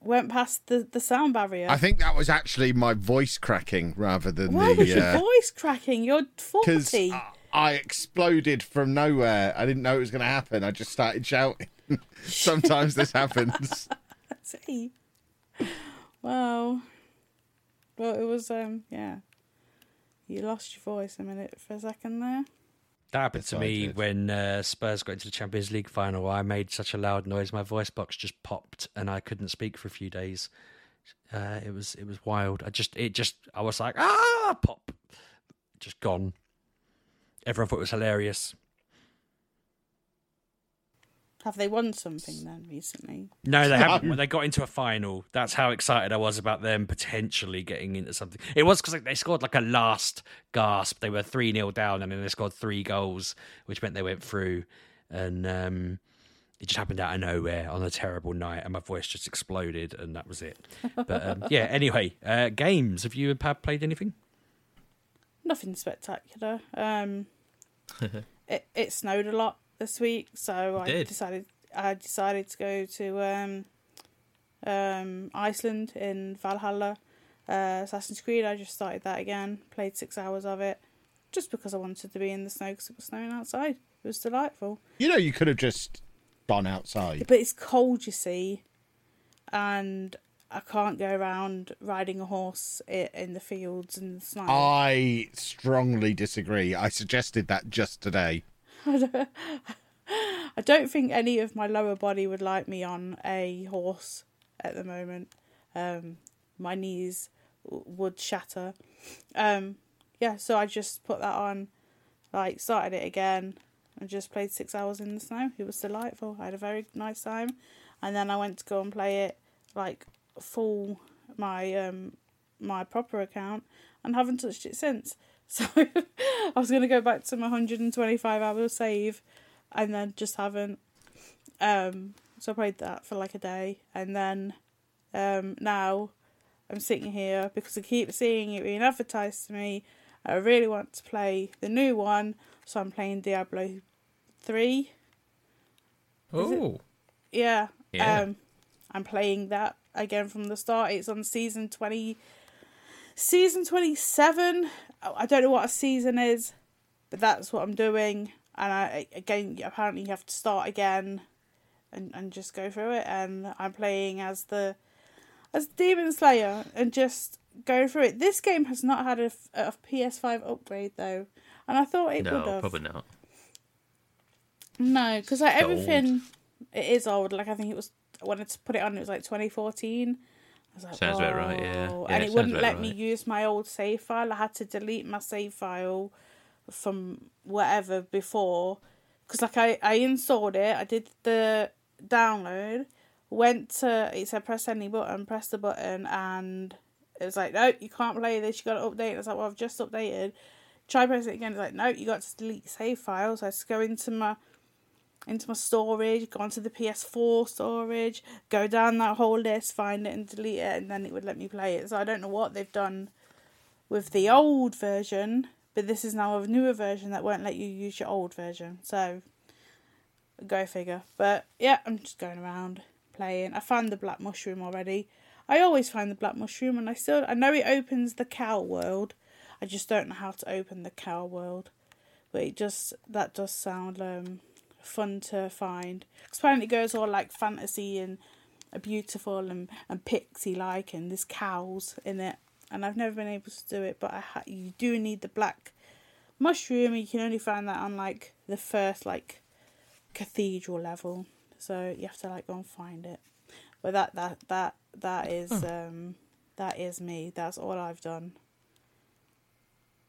went past the, the sound barrier. I think that was actually my voice cracking rather than Why was the your uh, voice cracking? You're because forty. I exploded from nowhere. I didn't know it was going to happen. I just started shouting. Sometimes this happens. See. Wow. Well, it was um yeah. You lost your voice a minute for a second there. That happened to me when uh, Spurs got into the Champions League final. I made such a loud noise, my voice box just popped, and I couldn't speak for a few days. Uh, it was it was wild. I just it just I was like ah pop, just gone. Everyone thought it was hilarious. Have they won something then recently? No, they haven't. When they got into a final, that's how excited I was about them potentially getting into something. It was because they scored like a last gasp. They were 3 0 down and then they scored three goals, which meant they went through. And um, it just happened out of nowhere on a terrible night, and my voice just exploded, and that was it. But um, yeah, anyway, uh, games. Have you and Pab played anything? Nothing spectacular. Um, it it snowed a lot this week, so I did. decided I decided to go to um, um, Iceland in Valhalla. Uh, Assassin's Creed. I just started that again. Played six hours of it, just because I wanted to be in the snow because it was snowing outside. It was delightful. You know, you could have just gone outside. But it's cold, you see, and I can't go around riding a horse in the fields and the snow. I strongly disagree. I suggested that just today. I don't think any of my lower body would like me on a horse at the moment. Um, my knees would shatter. Um, yeah, so I just put that on, like started it again, and just played six hours in the snow. It was delightful. I had a very nice time, and then I went to go and play it like full my um my proper account and haven't touched it since. So I was gonna go back to my 125 hour save, and then just haven't. Um, so I played that for like a day, and then um now I'm sitting here because I keep seeing it being advertised to me. I really want to play the new one, so I'm playing Diablo three. Oh, Yeah. Yeah. Um, I'm playing that again from the start. It's on season twenty, season twenty seven. I don't know what a season is, but that's what I'm doing. And I again, apparently, you have to start again, and and just go through it. And I'm playing as the as Demon Slayer and just go through it. This game has not had a, a PS5 upgrade though, and I thought it would have. probably not. No, because like It's old. everything, it is old. Like I think it was when I put it on, it was like 2014. Like, Sounds about right, yeah. Yeah, and it it wouldn't let me use my old save file. I had to delete my save file from whatever before, because like I I installed it, I did the download, went to it said press any button, press the button, and it was like no, you can't play this. You got to update. I was like, well, I've just updated. Try pressing it again. It's like no, you got to delete save files. So I just go into my into my storage, go onto the PS4 storage, go down that whole list, find it and delete it, and then it would let me play it. So I don't know what they've done with the old version, but this is now a newer version that won't let you use your old version. So go figure. But yeah, I'm just going around playing. I found the black mushroom already. I always find the black mushroom, and I still I know it opens the cow world. I just don't know how to open the cow world. But it just that does sound um fun to find. 'Cause apparently it goes all like fantasy and uh, beautiful and, and pixie like, and there's cows in it. And I've never been able to do it, but I ha- you do need the black mushroom. And you can only find that on like the first like cathedral level, so you have to like go and find it. But that that that that is um that is me. That's all I've done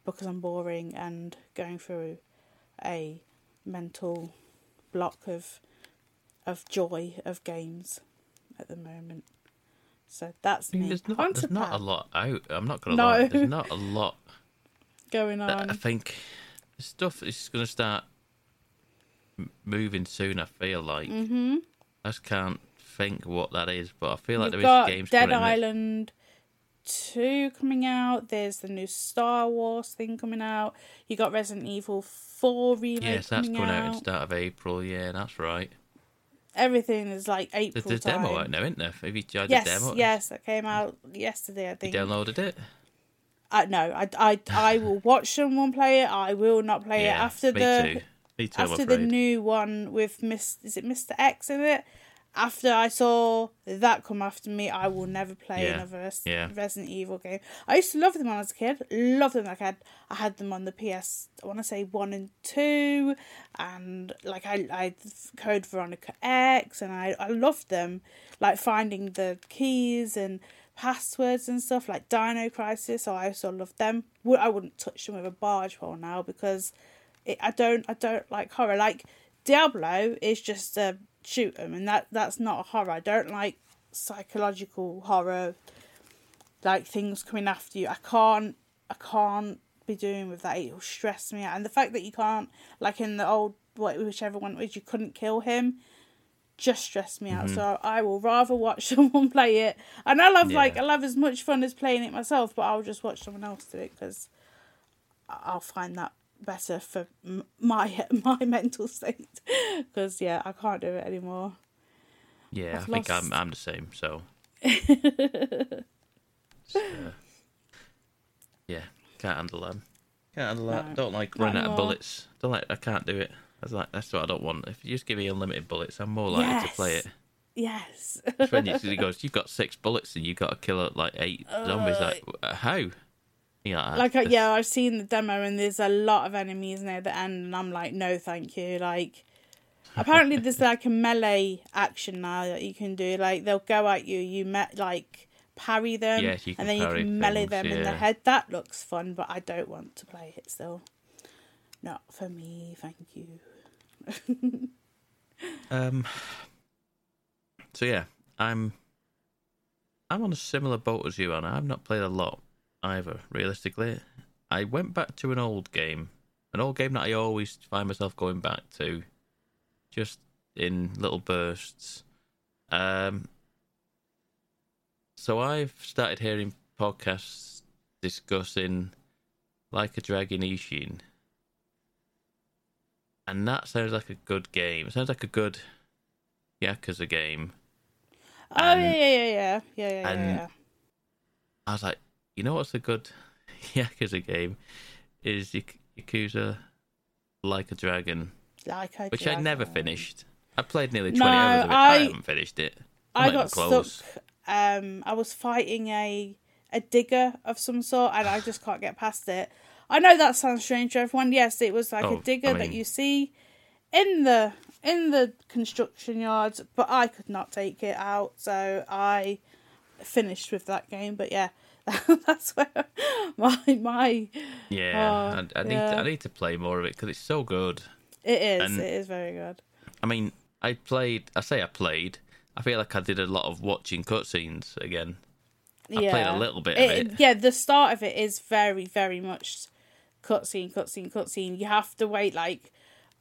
because I'm boring and going through a mental block of of joy of games at the moment. So that's me. There's not, there's not a lot out. I'm not gonna no. lie. There's not a lot going on. I think stuff is gonna start moving soon. I feel like mm-hmm. I just can't think what that is, but I feel like You've there is games. Dead Island. 2 coming out. There's the new Star Wars thing coming out. You got Resident Evil 4 remake. Yes, that's coming, out. out in start of April. Yeah, that's right. Everything is like April. There's a demo out now, isn't there? Have you tried yes, the demo? Yes, that came out yesterday, I think. You downloaded it? Uh, no, I, I, I will watch someone play it. I will not play yeah, it after the too. Too, after the new one with Miss. Is it Mister X in it? After I saw that come after me, I will never play Yeah, another Res- yeah. Resident Evil game. I used to love them when I was a kid. Love them. Like I had, I had them on the PS. I want to say one and two, and like I, I Code Veronica X, and I, I loved them. Like finding the keys and passwords and stuff like Dino Crisis. So I also loved them. I wouldn't touch them with a barge pole now because it, I don't I don't like horror. Like Diablo is just a shoot 'em, and that that's not a horror. I don't like psychological horror, like things coming after you. I can't I can't be doing with that. It'll stress me out, and the fact that you can't like in the old what whichever one it was you couldn't kill him. Just stressed me out, mm-hmm. so I will rather watch someone play it. And I love have like I'll have as much fun as playing it myself, but I'll just watch someone else do it because I'll find that better for m- my my mental state. Because yeah, I can't do it anymore. Yeah, I've I think I'm I'm the same. So. So, yeah, can't handle them. Can't handle that. No, Don't like running out of bullets. Don't like. I can't do it. That's like that's what I don't want. If you just give me unlimited bullets, I'm more likely to play it. Yes. It's when he goes, "You've got six bullets and you've got to kill like eight zombies." Like uh, how? Yeah, like uh, yeah, I've seen the demo and there's a lot of enemies near the end, and I'm like, no, thank you. Like, apparently there's like a melee action now that you can do. Like they'll go at you, you met like parry them, Yes, you can and then you can melee things, them in the head. That looks fun, but I don't want to play it still. Not for me, thank you. Um. So yeah, I'm. I'm on a similar boat as you, Anna. I've not played a lot either. Realistically, I went back to an old game, an old game that I always find myself going back to, just in little bursts. Um. So I've started hearing podcasts discussing like a Dragon Ishin. And that sounds like a good game. It sounds like a good Yakuza game. Oh And- yeah, yeah, yeah, yeah, yeah, yeah, and- yeah. I was like, you know what's a good Yakuza game? Is Yak- Yakuza Like a Dragon, Like I which I never finished. I played nearly No, 20 hours of it. I, I- haven't finished it. I'm I got close. stuck. Um, I was fighting a a digger of some sort, and I just can't get past it. I know that sounds strange to everyone. Yes, it was like Oh, a digger I that you see in the in the construction yards, but I could not take it out, so I finished with that game. But yeah, that's where my my Yeah, Oh, I, I need yeah. to, I need to play more of it because it's so good. it is. And- it is very good. I mean, I played. I say I played. I feel like I did a lot of watching cutscenes again. I yeah. played a little bit of it. Yeah, the start of it is very, very much cutscene, cutscene, cutscene. You have to wait like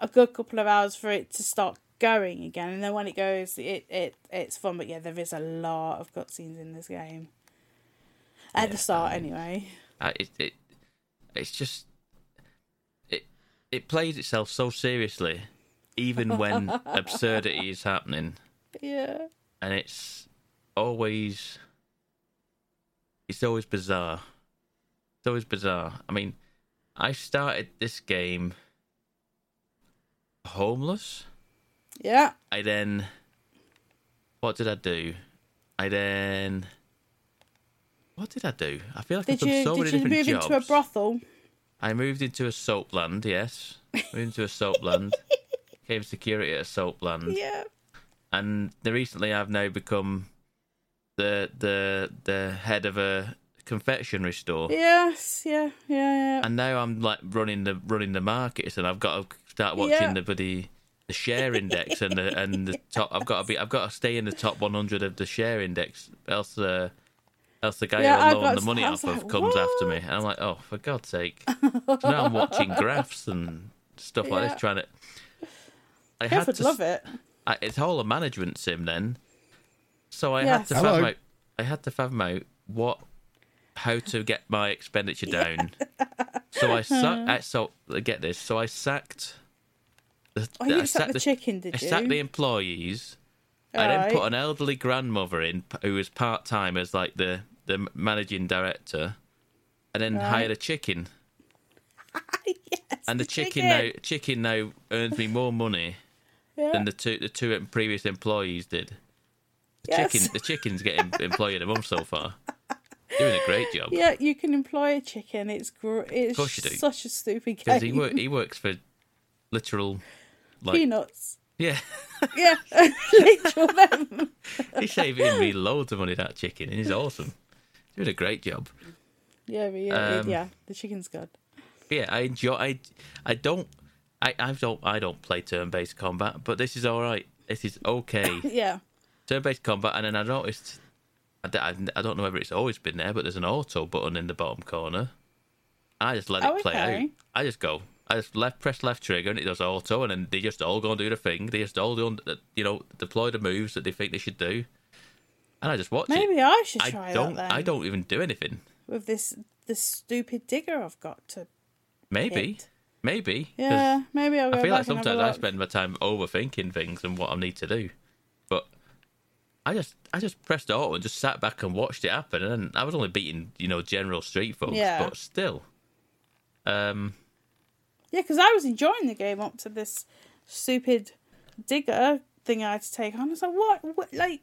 a good couple of hours for it to start going again, and then when it goes, it it it's fun. But yeah, there is a lot of cutscenes in this game at the start, anyway. Uh, it, it it's just it it plays itself so seriously, even when absurdity is happening, Yeah, and it's always it's always bizarre. It's always bizarre. I mean, I started this game homeless. yeah. I then what did I do? I then what did I do? I feel like I've Did done you so many did you different move jobs. into a brothel? I moved into a soapland, yes. moved into a soapland. Came security at a soapland. Yeah. And recently I've now become the the the head of a confectionery store. Yes. Yeah. Yeah. Yeah. And now I'm like running the running the markets and I've got to start watching Yeah. the bloody the share index and the and the top I've got to be I've got to stay in the top 100 of the share index else uh, else the guy Yeah, who I I'm loaning got- the money I off was of like, comes after me and I'm like oh for god's sake so now I'm watching graphs and stuff like Yeah. this trying to I Kev had would to love it. I, it's all a management sim then. So I Yes. had to Hello. fathom out. I had to fathom out what, how to get my expenditure down. so I sacked. Uh-huh. I, so get this. So I sacked. The, Oh, I you didn't sack the the- chicken, did I you? sacked the employees. I then put an elderly grandmother in who was part time as like the the managing director, and then Right. hired a chicken. yes, And the, chicken, now chicken now earns me more money Yeah. than the two the two previous employees did. The Yes. chicken the chicken's getting employed the month so far. Doing a great job. Yeah, you can employ a chicken. It's gr- it's course you do. such a stupid Because game. he work he works for literal like Peanuts. yeah. Yeah, literal them. He's saving me loads of money that chicken and he's awesome. Doing a great job. Yeah, yeah, Um, yeah. The chicken's good. Yeah, I enjoy I I don't I, I don't I don't play turn based combat, but this is alright. This is okay. Yeah, turn based combat and then I noticed I don't know whether it's always been there, but there's an auto button in the bottom corner. I just let it Oh, play okay. out. I just go. I just left press left trigger and it does auto, and then they just all go and do the thing. They just all do, you know, deploy the moves that they think they should do, and I just watch maybe it. I should I try don't. that then. I don't even do anything. with this this stupid digger I've got to. Maybe, hit. maybe. Yeah, maybe I'll go I feel like and have a sometimes I spend my time overthinking things and what I need to do, but I just I just pressed auto and just sat back and watched it happen, and I was only beating you know general street folks, Yeah. but still, um, Yeah, because I was enjoying the game up to this stupid digger thing I had to take on. I was like, what? what? Like,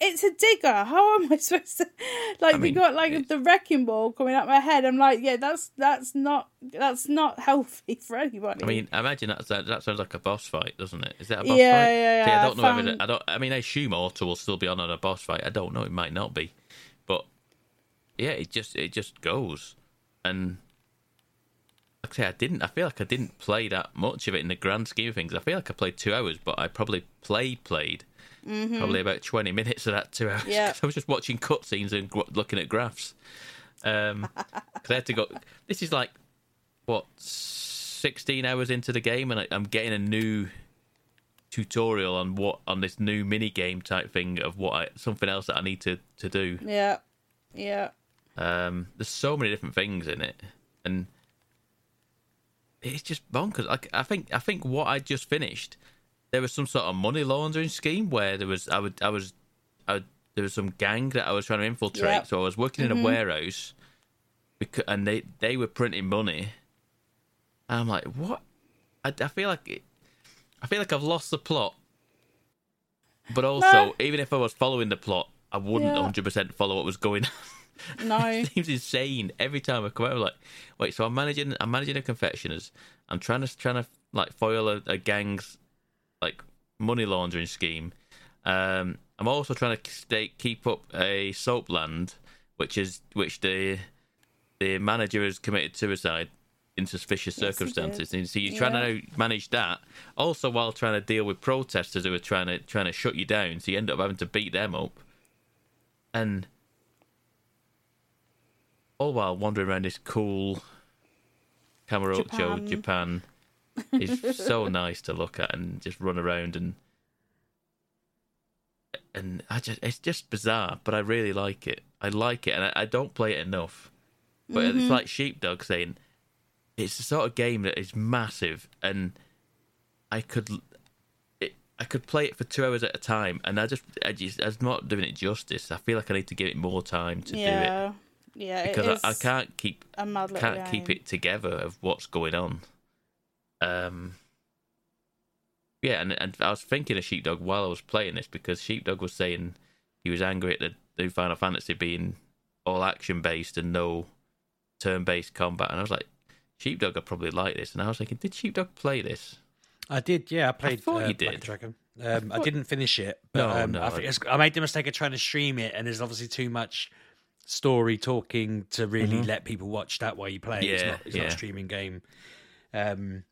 it's a digger. How am I supposed to? Like, I we mean, got like the wrecking ball coming out my head. I'm like, yeah, that's that's not that's not healthy for anybody. I mean, imagine that, that that sounds like a boss fight, doesn't it? Is that a boss Yeah, fight? yeah, yeah, I I don't know found- it- I don't. I mean, I assume Auto will still be on on a boss fight. I don't know. It might not be, but yeah, it just it just goes. And like I say, I didn't. I feel like I didn't play that much of it in the grand scheme of things. I feel like I played two hours, but I probably play played played probably about twenty minutes of that two hours. Mm-hmm. I was just watching cutscenes and looking at graphs. Um, 'cause I had to go. This is like what 16 hours into the game and I, i'm getting a new tutorial on what on this new mini game type thing of what I, something else that i need to to do yeah, yeah, um there's so many different things in it and it's just bonkers like i think i think what i just finished there was some sort of money laundering scheme where there was i would i was I there was some gang that i was trying to infiltrate Yep. so i was working in a mm-hmm. warehouse because, and they they were printing money and i'm like what i, I feel like it, i feel like i've lost the plot but also No. even if i was following the plot i wouldn't Yeah. 100% follow what was going on no, it seems insane every time I come out. I'm like, wait, so I'm managing, I'm managing a confectioners. I'm trying to, trying to like foil a, a gang's like money laundering scheme. Um, I'm also trying to stay, keep up a soap land, which is which the the manager has committed suicide in suspicious Yes, circumstances. And so you're trying Yeah. to manage that, also while trying to deal with protesters who are trying to trying to shut you down. So you end up having to beat them up, and all while wandering around this cool Kamurocho, Japan. Is so nice to look at and just run around and and I just it's just bizarre, but I really like it. I like it, and I, I don't play it enough. But it's mm-hmm. like Sheepdog saying, it's the sort of game that is massive, and I could, it, I could play it for two hours at a time, and I just, I just, I'm not doing it justice. I feel like I need to give it more time to do it yeah, yeah. it because I, I can't keep a can't keep it together of what's going on. Um, yeah, and and I was thinking of Sheepdog while I was playing this because Sheepdog was saying he was angry at the new Final Fantasy being all action based and no turn based combat, and I was like, Sheepdog I probably like this, and I was thinking, did Sheepdog play this? I did, yeah. I played thought uh, you did. Dragon. Um, I didn't finish it, but No, um, no, I, think I- it's, I made the mistake of trying to stream it, and there's obviously too much story talking to really let people watch that while you play. it's Mm-hmm. Yeah, not, it's not a streaming game. Um,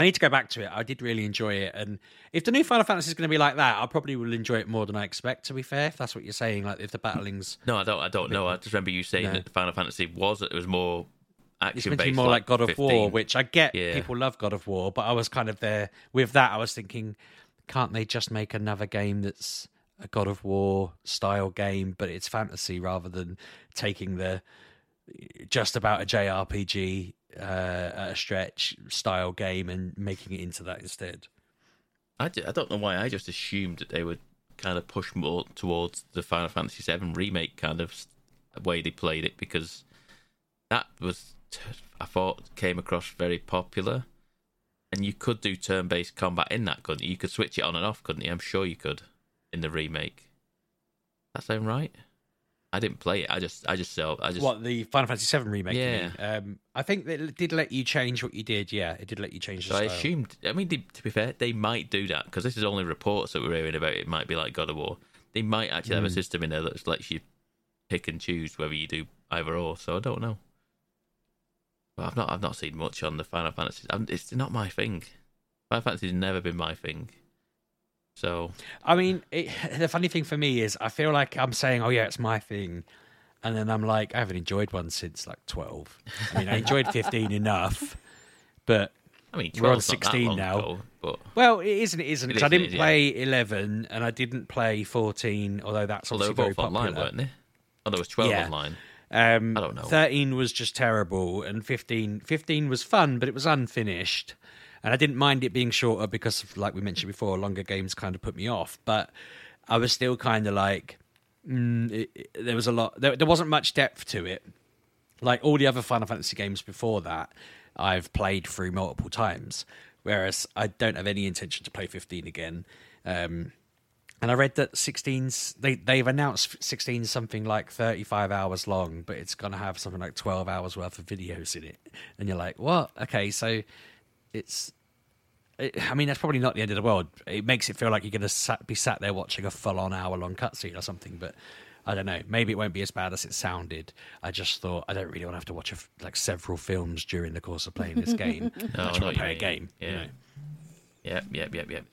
I need to go back to it. I did really enjoy it, and if the new Final Fantasy is going to be like that, I probably will enjoy it more than I expect. To be fair, if that's what you're saying, like if the battling's No, I don't. I don't know. I just remember you saying No. that Final Fantasy was it was more it's action meant to be based, more like God of 15. War, which I get Yeah. people love God of War, but I was kind of there with that. I was thinking, can't they just make another game that's a God of War style game, but it's fantasy rather than taking the just about a JRPG uh, at a stretch style game and making it into that instead? I, don't know why. I just assumed that they would kind of push more towards the Final Fantasy VII remake kind of way they played it because that was, I thought, came across very popular. And you could do turn based combat in that, couldn't you? You could switch it on and off, couldn't you? I'm sure you could in the remake. That sound right? I didn't play it. I just, I just saw, I just, What the Final Fantasy VII remake? Yeah. Um, I think that it did let you change what you did. Yeah, it did let you change the So I assumed. I mean, to be fair, they might do that because this is only reports that we're hearing about. It might be like God of War. They might actually have a system in there that lets you pick and choose whether you do either or. So I don't know. But I've not. I've not seen much on the Final Fantasy. I'm, it's not my thing. Final Fantasy's never been my thing. So I mean, it, the funny thing for me is I feel like I'm saying, "Oh yeah, it's my thing," and then I'm like, I haven't enjoyed one since like 12. I mean, I enjoyed 15 enough, but I mean, We're on 12's not that 16 now. ago, but well, it isn't. It isn't. It 'cause I didn't is, yeah. play 11, and I didn't play 14. Although that's were obviously very both online, weren't they? Oh, there was twelve Yeah. online. Um, I don't know. 13 was just terrible, and 15, 15 was fun, but it was unfinished. And I didn't mind it being shorter because, like we mentioned before, longer games kind of put me off. But I was still kind of like, mm, it, it- there was a lot, there, there wasn't much depth to it. Like all the other Final Fantasy games before that, I've played through multiple times. Whereas I don't have any intention to play 15 again. Um, and I read that 16's they they've announced 16 something like 35 hours long, but it's going to have something like 12 hours worth of videos in it. And you're like, "What? Okay, so it's I mean, that's probably not the end of the world. It makes it feel like you're going to sat, be sat there watching a full-on hour-long cutscene or something. But I don't know. Maybe it won't be as bad as it sounded. I just thought I don't really want to have to watch a f like several films during the course of playing this game. No, I just I know want to play a game. Yeah. You know? Yep, yep, yep, yep.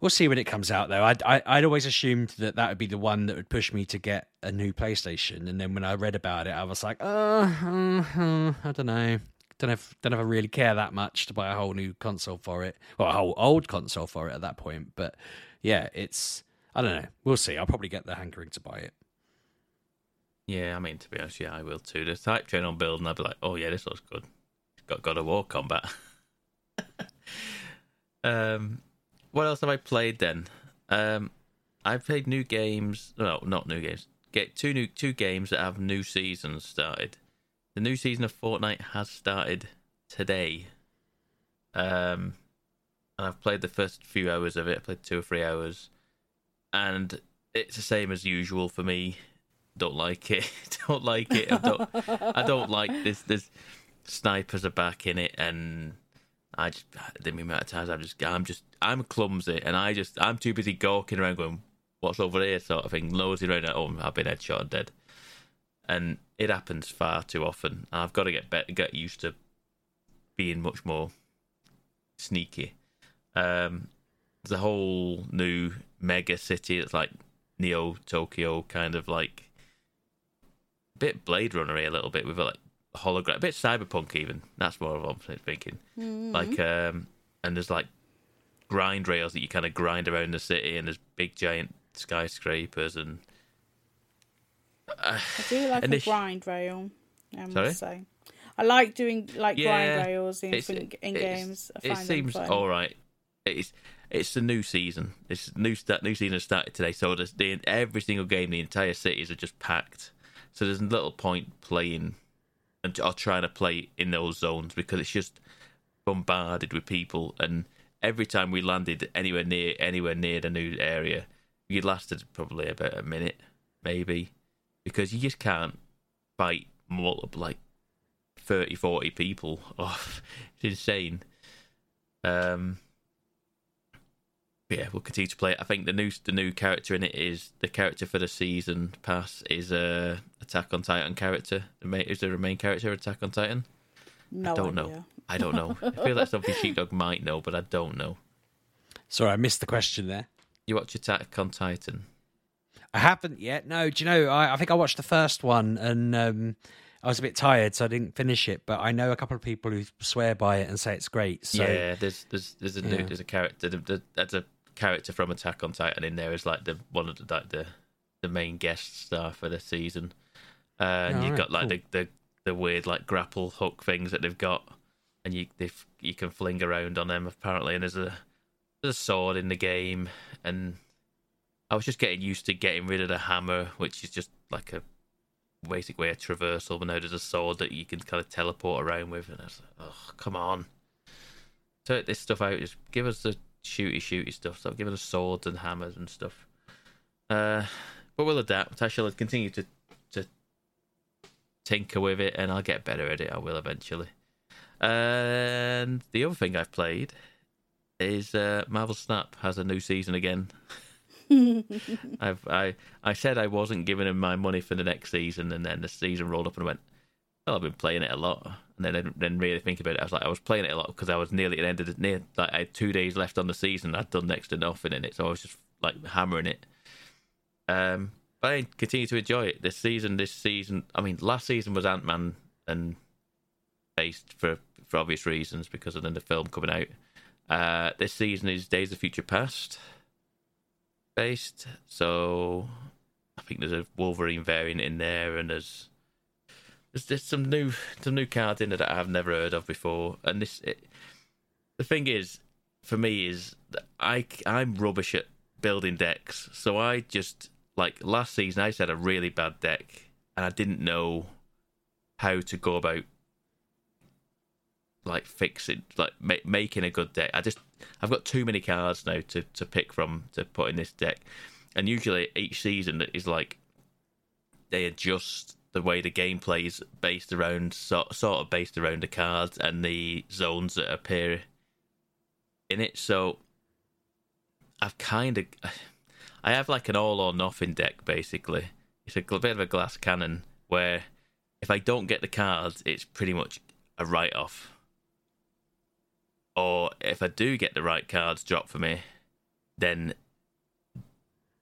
We'll see when it comes out, though. I'd, I, I'd always assumed that that would be the one that would push me to get a new PlayStation, and then when I read about it, I was like, uh, uh, uh, I don't know. Don't know, don't I really care that much to buy a whole new console for it, or a whole old console for it at that point. But yeah, it's I don't know. We'll see. I'll probably get the hankering to buy it. Yeah, I mean, to be honest, yeah, I will too. The type train on build, and I'd be like, oh, yeah, this looks good. It's got God of War combat. um, what else have I played then? Um, I've played new games. No, not new games. Get two new two games that have new seasons started. The new season of Fortnite has started today. Um, and I've played the first few hours of it. I played two or three hours, and it's the same as usual for me. Don't like it. don't like it. I don't. I don't like this. Snipers are back in it, and I just the amount of times I'm just I'm just I'm clumsy, and I just I'm too busy gawking around going, "What's over here?" sort of thing, nosy around. Home, I've been headshot and dead, and it happens far too often. I've got to get better, get used to being much more sneaky. Um, there's a whole new mega city that's like Neo Tokyo, kind of like a bit Blade Runner a little bit with a like hologram, a bit cyberpunk even. That's more of what I'm thinking. Like, um, and there's like grind rails that you kind of grind around the city, and there's big giant skyscrapers and. I do like And a grind rail. I Sorry? say, I like doing like Yeah, grind rails in, in, in games. I it find seems all right. It's it's the new season. It's new start. New season has started today, so there's the every single game, the entire cities are just packed. So there's little point playing and or trying to play in those zones because it's just bombarded with people. And every time we landed anywhere near anywhere near the new area, you lasted probably about a minute, maybe, because you just can't fight multiple like 30, 40 people. Oh, it's insane. Um, but yeah, we'll continue to play it. I think the new the new character in it is the character for the season pass is a Attack on Titan character. The main, is there a main character Attack on Titan? No don't know. I don't know. I feel like something Sheepdog might know, but I don't know. Sorry, I missed the question there. You watch Attack on Titan? I haven't yet. No, do you know? I, I think I watched the first one and um, I was a bit tired, so I didn't finish it. But I know a couple of people who swear by it and say it's great. So yeah, there's there's there's a new, Yeah. there's a character the, the, there's a character from Attack on Titan in there is like the one of the like the the main guest star for the season. Uh, and Oh, you've right, got like cool. the, the the weird like grapple hook things that they've got, and you they you can fling around on them apparently. And there's a there's a sword in the game, and I was just getting used to getting rid of the hammer, which is just like a basic way of traversal. But now there's a sword that you can kind of teleport around with, and I was like, oh come on take this stuff out. Just give us the shooty shooty stuff. Stop giving us swords and hammers and stuff. Uh, but we'll adapt. I shall continue to to tinker with it, and I'll get better at it. I will eventually. And the other thing I've played is uh, Marvel Snap has a new season again. I've I I said I wasn't giving him my money for the next season, and then the season rolled up and I went, well, I've been playing it a lot, and then I didn't- then really think about it. I was like, I was playing it a lot because I was nearly at the end of the near like I had two days left on the season. I'd done next to nothing in it, so I was just like hammering it. Um, but I continue to enjoy it. This season, this season, I mean, last season was Ant Man and based for for obvious reasons because of then the film coming out. Uh, this season is Days of Future Past based, so I think there's a Wolverine variant in there, and there's there's, some new some new cards in there that I've never heard of before. And this, it, the thing is, for me, is I I'm rubbish at building decks, so I just like last season I just had a really bad deck, and I didn't know how to go about like fixing, like ma- making a good deck. I just I've got too many cards now to to pick from to put in this deck, and usually each season is like they adjust the way the gameplay is based around sort sort of based around the cards and the zones that appear in it. So I've kind of I have like an all or nothing deck basically. It's a bit of a glass cannon where if I don't get the cards, it's pretty much a write off. Or if I do get the right cards drop for me, then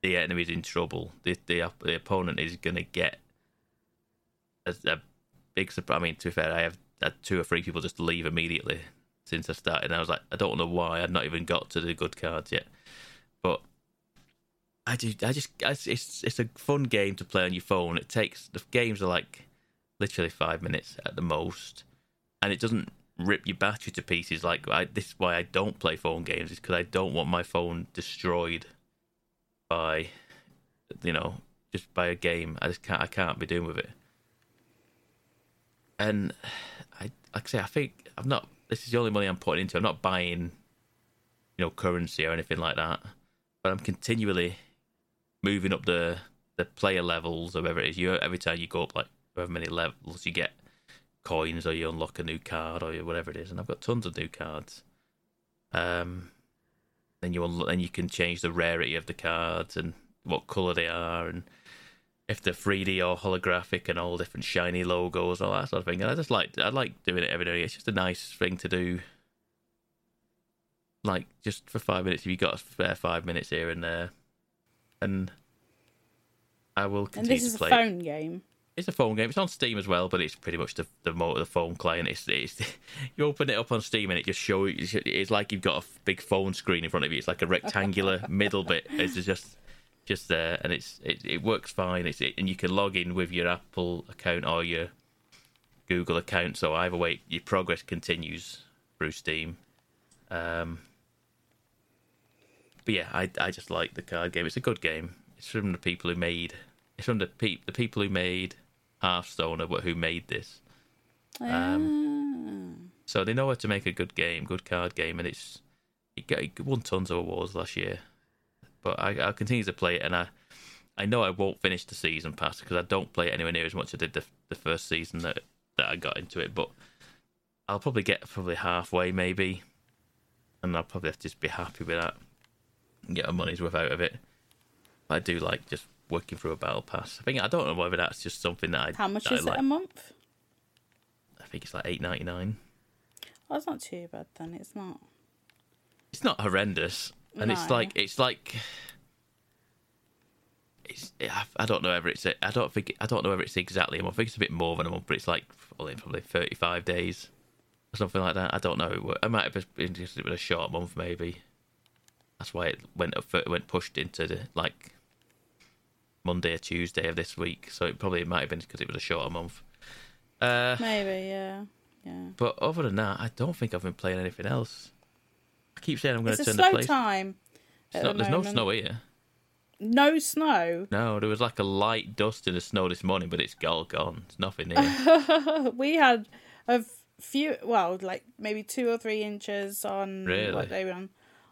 the enemy's in trouble. The the, the opponent is gonna get a, a big surprise. I mean, to be fair, I have had two or three people just leave immediately since I started. And I was like, I don't know why. I've not even got to the good cards yet, but I do. I just it's it's a fun game to play on your phone. It takes the games are like literally five minutes at the most, and it doesn't rip your battery to pieces. Like I, this is why I don't play phone games. Is because I don't want my phone destroyed by, you know, just by a game. I just can't. I can't be doing with it. And I, like I say, I think I'm not. This is the only money I'm putting into. I'm not buying, you know, currency or anything like that. But I'm continually moving up the the player levels or whatever it is. You every time you go up like however many levels, you get coins or you unlock a new card or whatever it is. And I've got tons of new cards. Um, then you unlock, then you can change the rarity of the cards and what color they are and if they're 3D or holographic and all different shiny logos, and all that sort of thing. And I just like I like doing it every day. It's just a nice thing to do. Like just for five minutes, if you got a spare five minutes here and there, and I will And this is a play. phone game. It's a phone game. It's on Steam as well, but it's pretty much the the, the phone client. It's, it's you open it up on Steam and it just shows. It's like you've got a big phone screen in front of you. It's like a rectangular middle bit. It's just just there, and it's it, it works fine. It's it, and you can log in with your Apple account or your Google account. So either way, your progress continues through Steam. Um, but yeah, I I just like the card game. It's a good game. It's from the people who made. It's from the pe- the people who made Hearthstone, or who made this. Um, So they know how to make a good game, good card game, and it's it, got, it won tons of awards last year. But I, I'll continue to play it, and I I know I won't finish the season pass because I don't play it anywhere near as much as I did the the first season that that I got into it. But I'll probably get probably halfway maybe, and I'll probably have to just be happy with that and get my money's worth out of it. But I do like just working through a battle pass. I think I don't know whether that's just something that I How much that I is it like. a month? I think it's like eight ninety nine. Oh, it's not too bad then. It's not. it's not horrendous and it's like it's like it's I don't know whether it's I don't think I don't know whether it's exactly a month. I think it's a bit more than a month, but it's like probably thirty five days or something like that. I don't know. I might have been just with a short month maybe. That's why it went up. It went pushed into the like Monday or Tuesday of this week. So it probably might have been because it was a shorter month. Uh, Maybe, yeah. Yeah. but other than that, I don't think I've been playing anything else. I keep saying I'm going to turn the slow place. time. It's not, the there's no snow here. No snow. No, there was like a light dust in the snow this morning, but it's all gone. There's nothing here. we had a few, well, like maybe two or three inches on Really? what day we on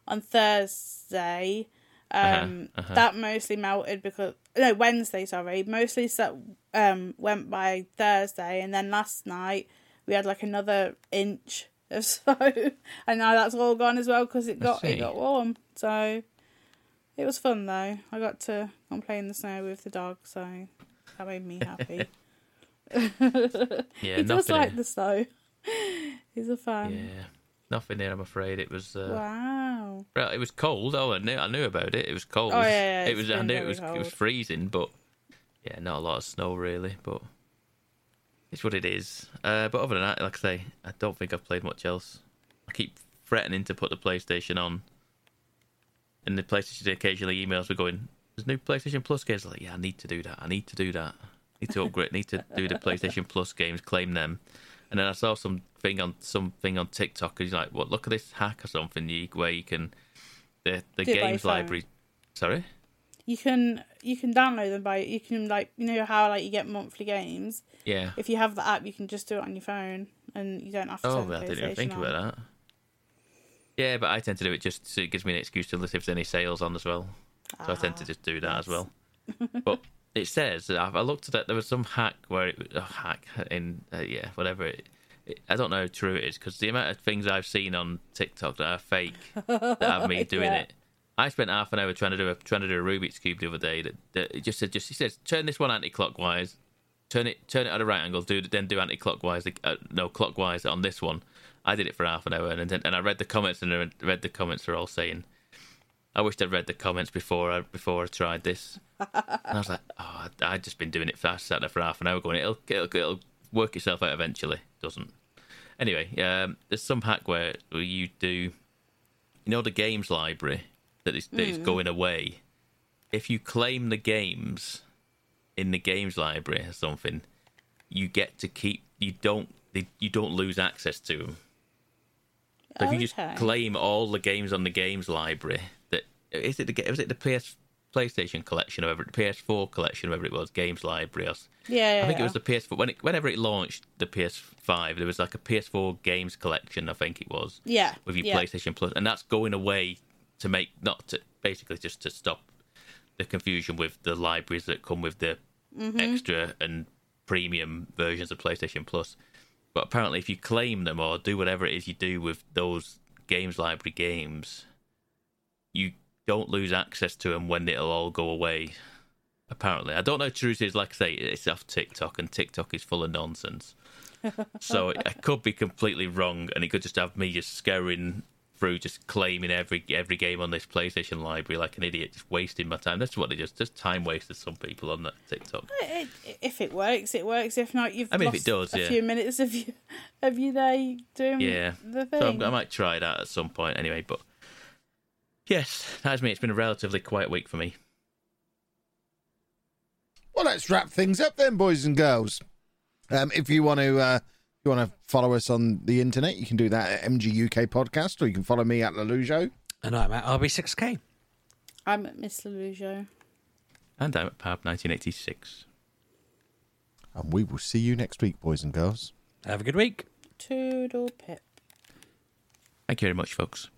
on Thursday. Uh-huh, Um, that mostly melted because no Wednesday, sorry, mostly so, um went by Thursday, and then last night we had like another inch of snow, and now that's all gone as well because it got it got warm. So it was fun though. I got to go and play in the snow with the dog, so that made me happy. Yeah, he does like the snow. He's a fan. Yeah, nothing here. I'm afraid it was. Uh, Wow. Well, it was cold. Oh, I knew. I knew about it. It was cold. Oh, yeah, yeah, it was. I knew it was. It was freezing, but yeah, not a lot of snow really. But it's what it is. Uh, but other than that, like I say, I don't think I've played much else. I keep threatening to put the PlayStation on, and the PlayStation occasionally emails me going, "There's new PlayStation Plus games." I'm like, yeah, I need to do that. I need to do that. I need to upgrade. need to do the PlayStation Plus games, claim them. And then I saw something on something on TikTok. And he's like, "What? Look at this hack or something you, where you can the the Do it by your games library." Sorry. You can you can download them by you can like you know how like you get monthly games. Yeah. If you have the app, you can just do it on your phone and you don't have to. Oh, the I didn't even think on. about that. Yeah, but I tend to do it just so it gives me an excuse to listen if there's any sales on as well. So I tend to Ah, just do that as well. but it says I looked at it. There was some hack where it a hack in uh, yeah whatever. It, it, I don't know how true it is because the amount of things I've seen on TikTok that are fake that have me doing Yeah. it. I spent half an hour trying to do a trying to do a Rubik's cube the other day. That, that it just said just he says turn this one anti-clockwise, turn it turn it at a right angle, do then do anti-clockwise. Uh, no, clockwise on this one. I did it for half an hour and then, and I read the comments and I read the comments were all saying, "I wished I'd read the comments before I before I tried this." And I was like, "Oh, I'd just been doing it. For, I sat there for half an hour going, it'll it'll, it'll work itself out eventually." Doesn't. Anyway, um, there's some hack where, where you do, you know, the games library that is, that is going away. If you claim the games in the games library or something, you get to keep. You don't. They, you don't lose access to them. So if you just claim all the games on the games library, that is it the was it the PS PlayStation collection or whatever the PS4 collection, whatever it was, games library. Or, Yeah, yeah, I think it was the PS4 when it, whenever it launched the PS5, there was like a PS4 games collection. I think it was Yeah, with your yeah. PlayStation Plus, and that's going away to make not to basically just to stop the confusion with the libraries that come with the Mm-hmm. extra and premium versions of PlayStation Plus. But apparently, if you claim them or do whatever it is you do with those games library games, you don't lose access to them when it'll all go away. Apparently, I don't know. Truth is like I say, it's off TikTok, and TikTok is full of nonsense. so I could be completely wrong, and it could just have me just scouring through, just claiming every every game on this PlayStation library like an idiot, just wasting my time. That's what they just just time wasted Some people on that TikTok. It, if it works, it works. If not, you've I mean, if it does, a yeah. few minutes of you of you there doing Yeah. the thing. So I'm, I might try that at some point anyway. But yes, that's me. It's been a relatively quiet week for me. Well, let's wrap things up then, boys and girls. Um, if you want to, uh, if you want to follow us on the internet, you can do that at MG UK Podcast, or you can follow me at Lollujo. And I'm at RB6K. I'm at Miss Lollujo. And I'm at Pab 1986. And we will see you next week, boys and girls. Have a good week. Toodle pip. Thank you very much, folks.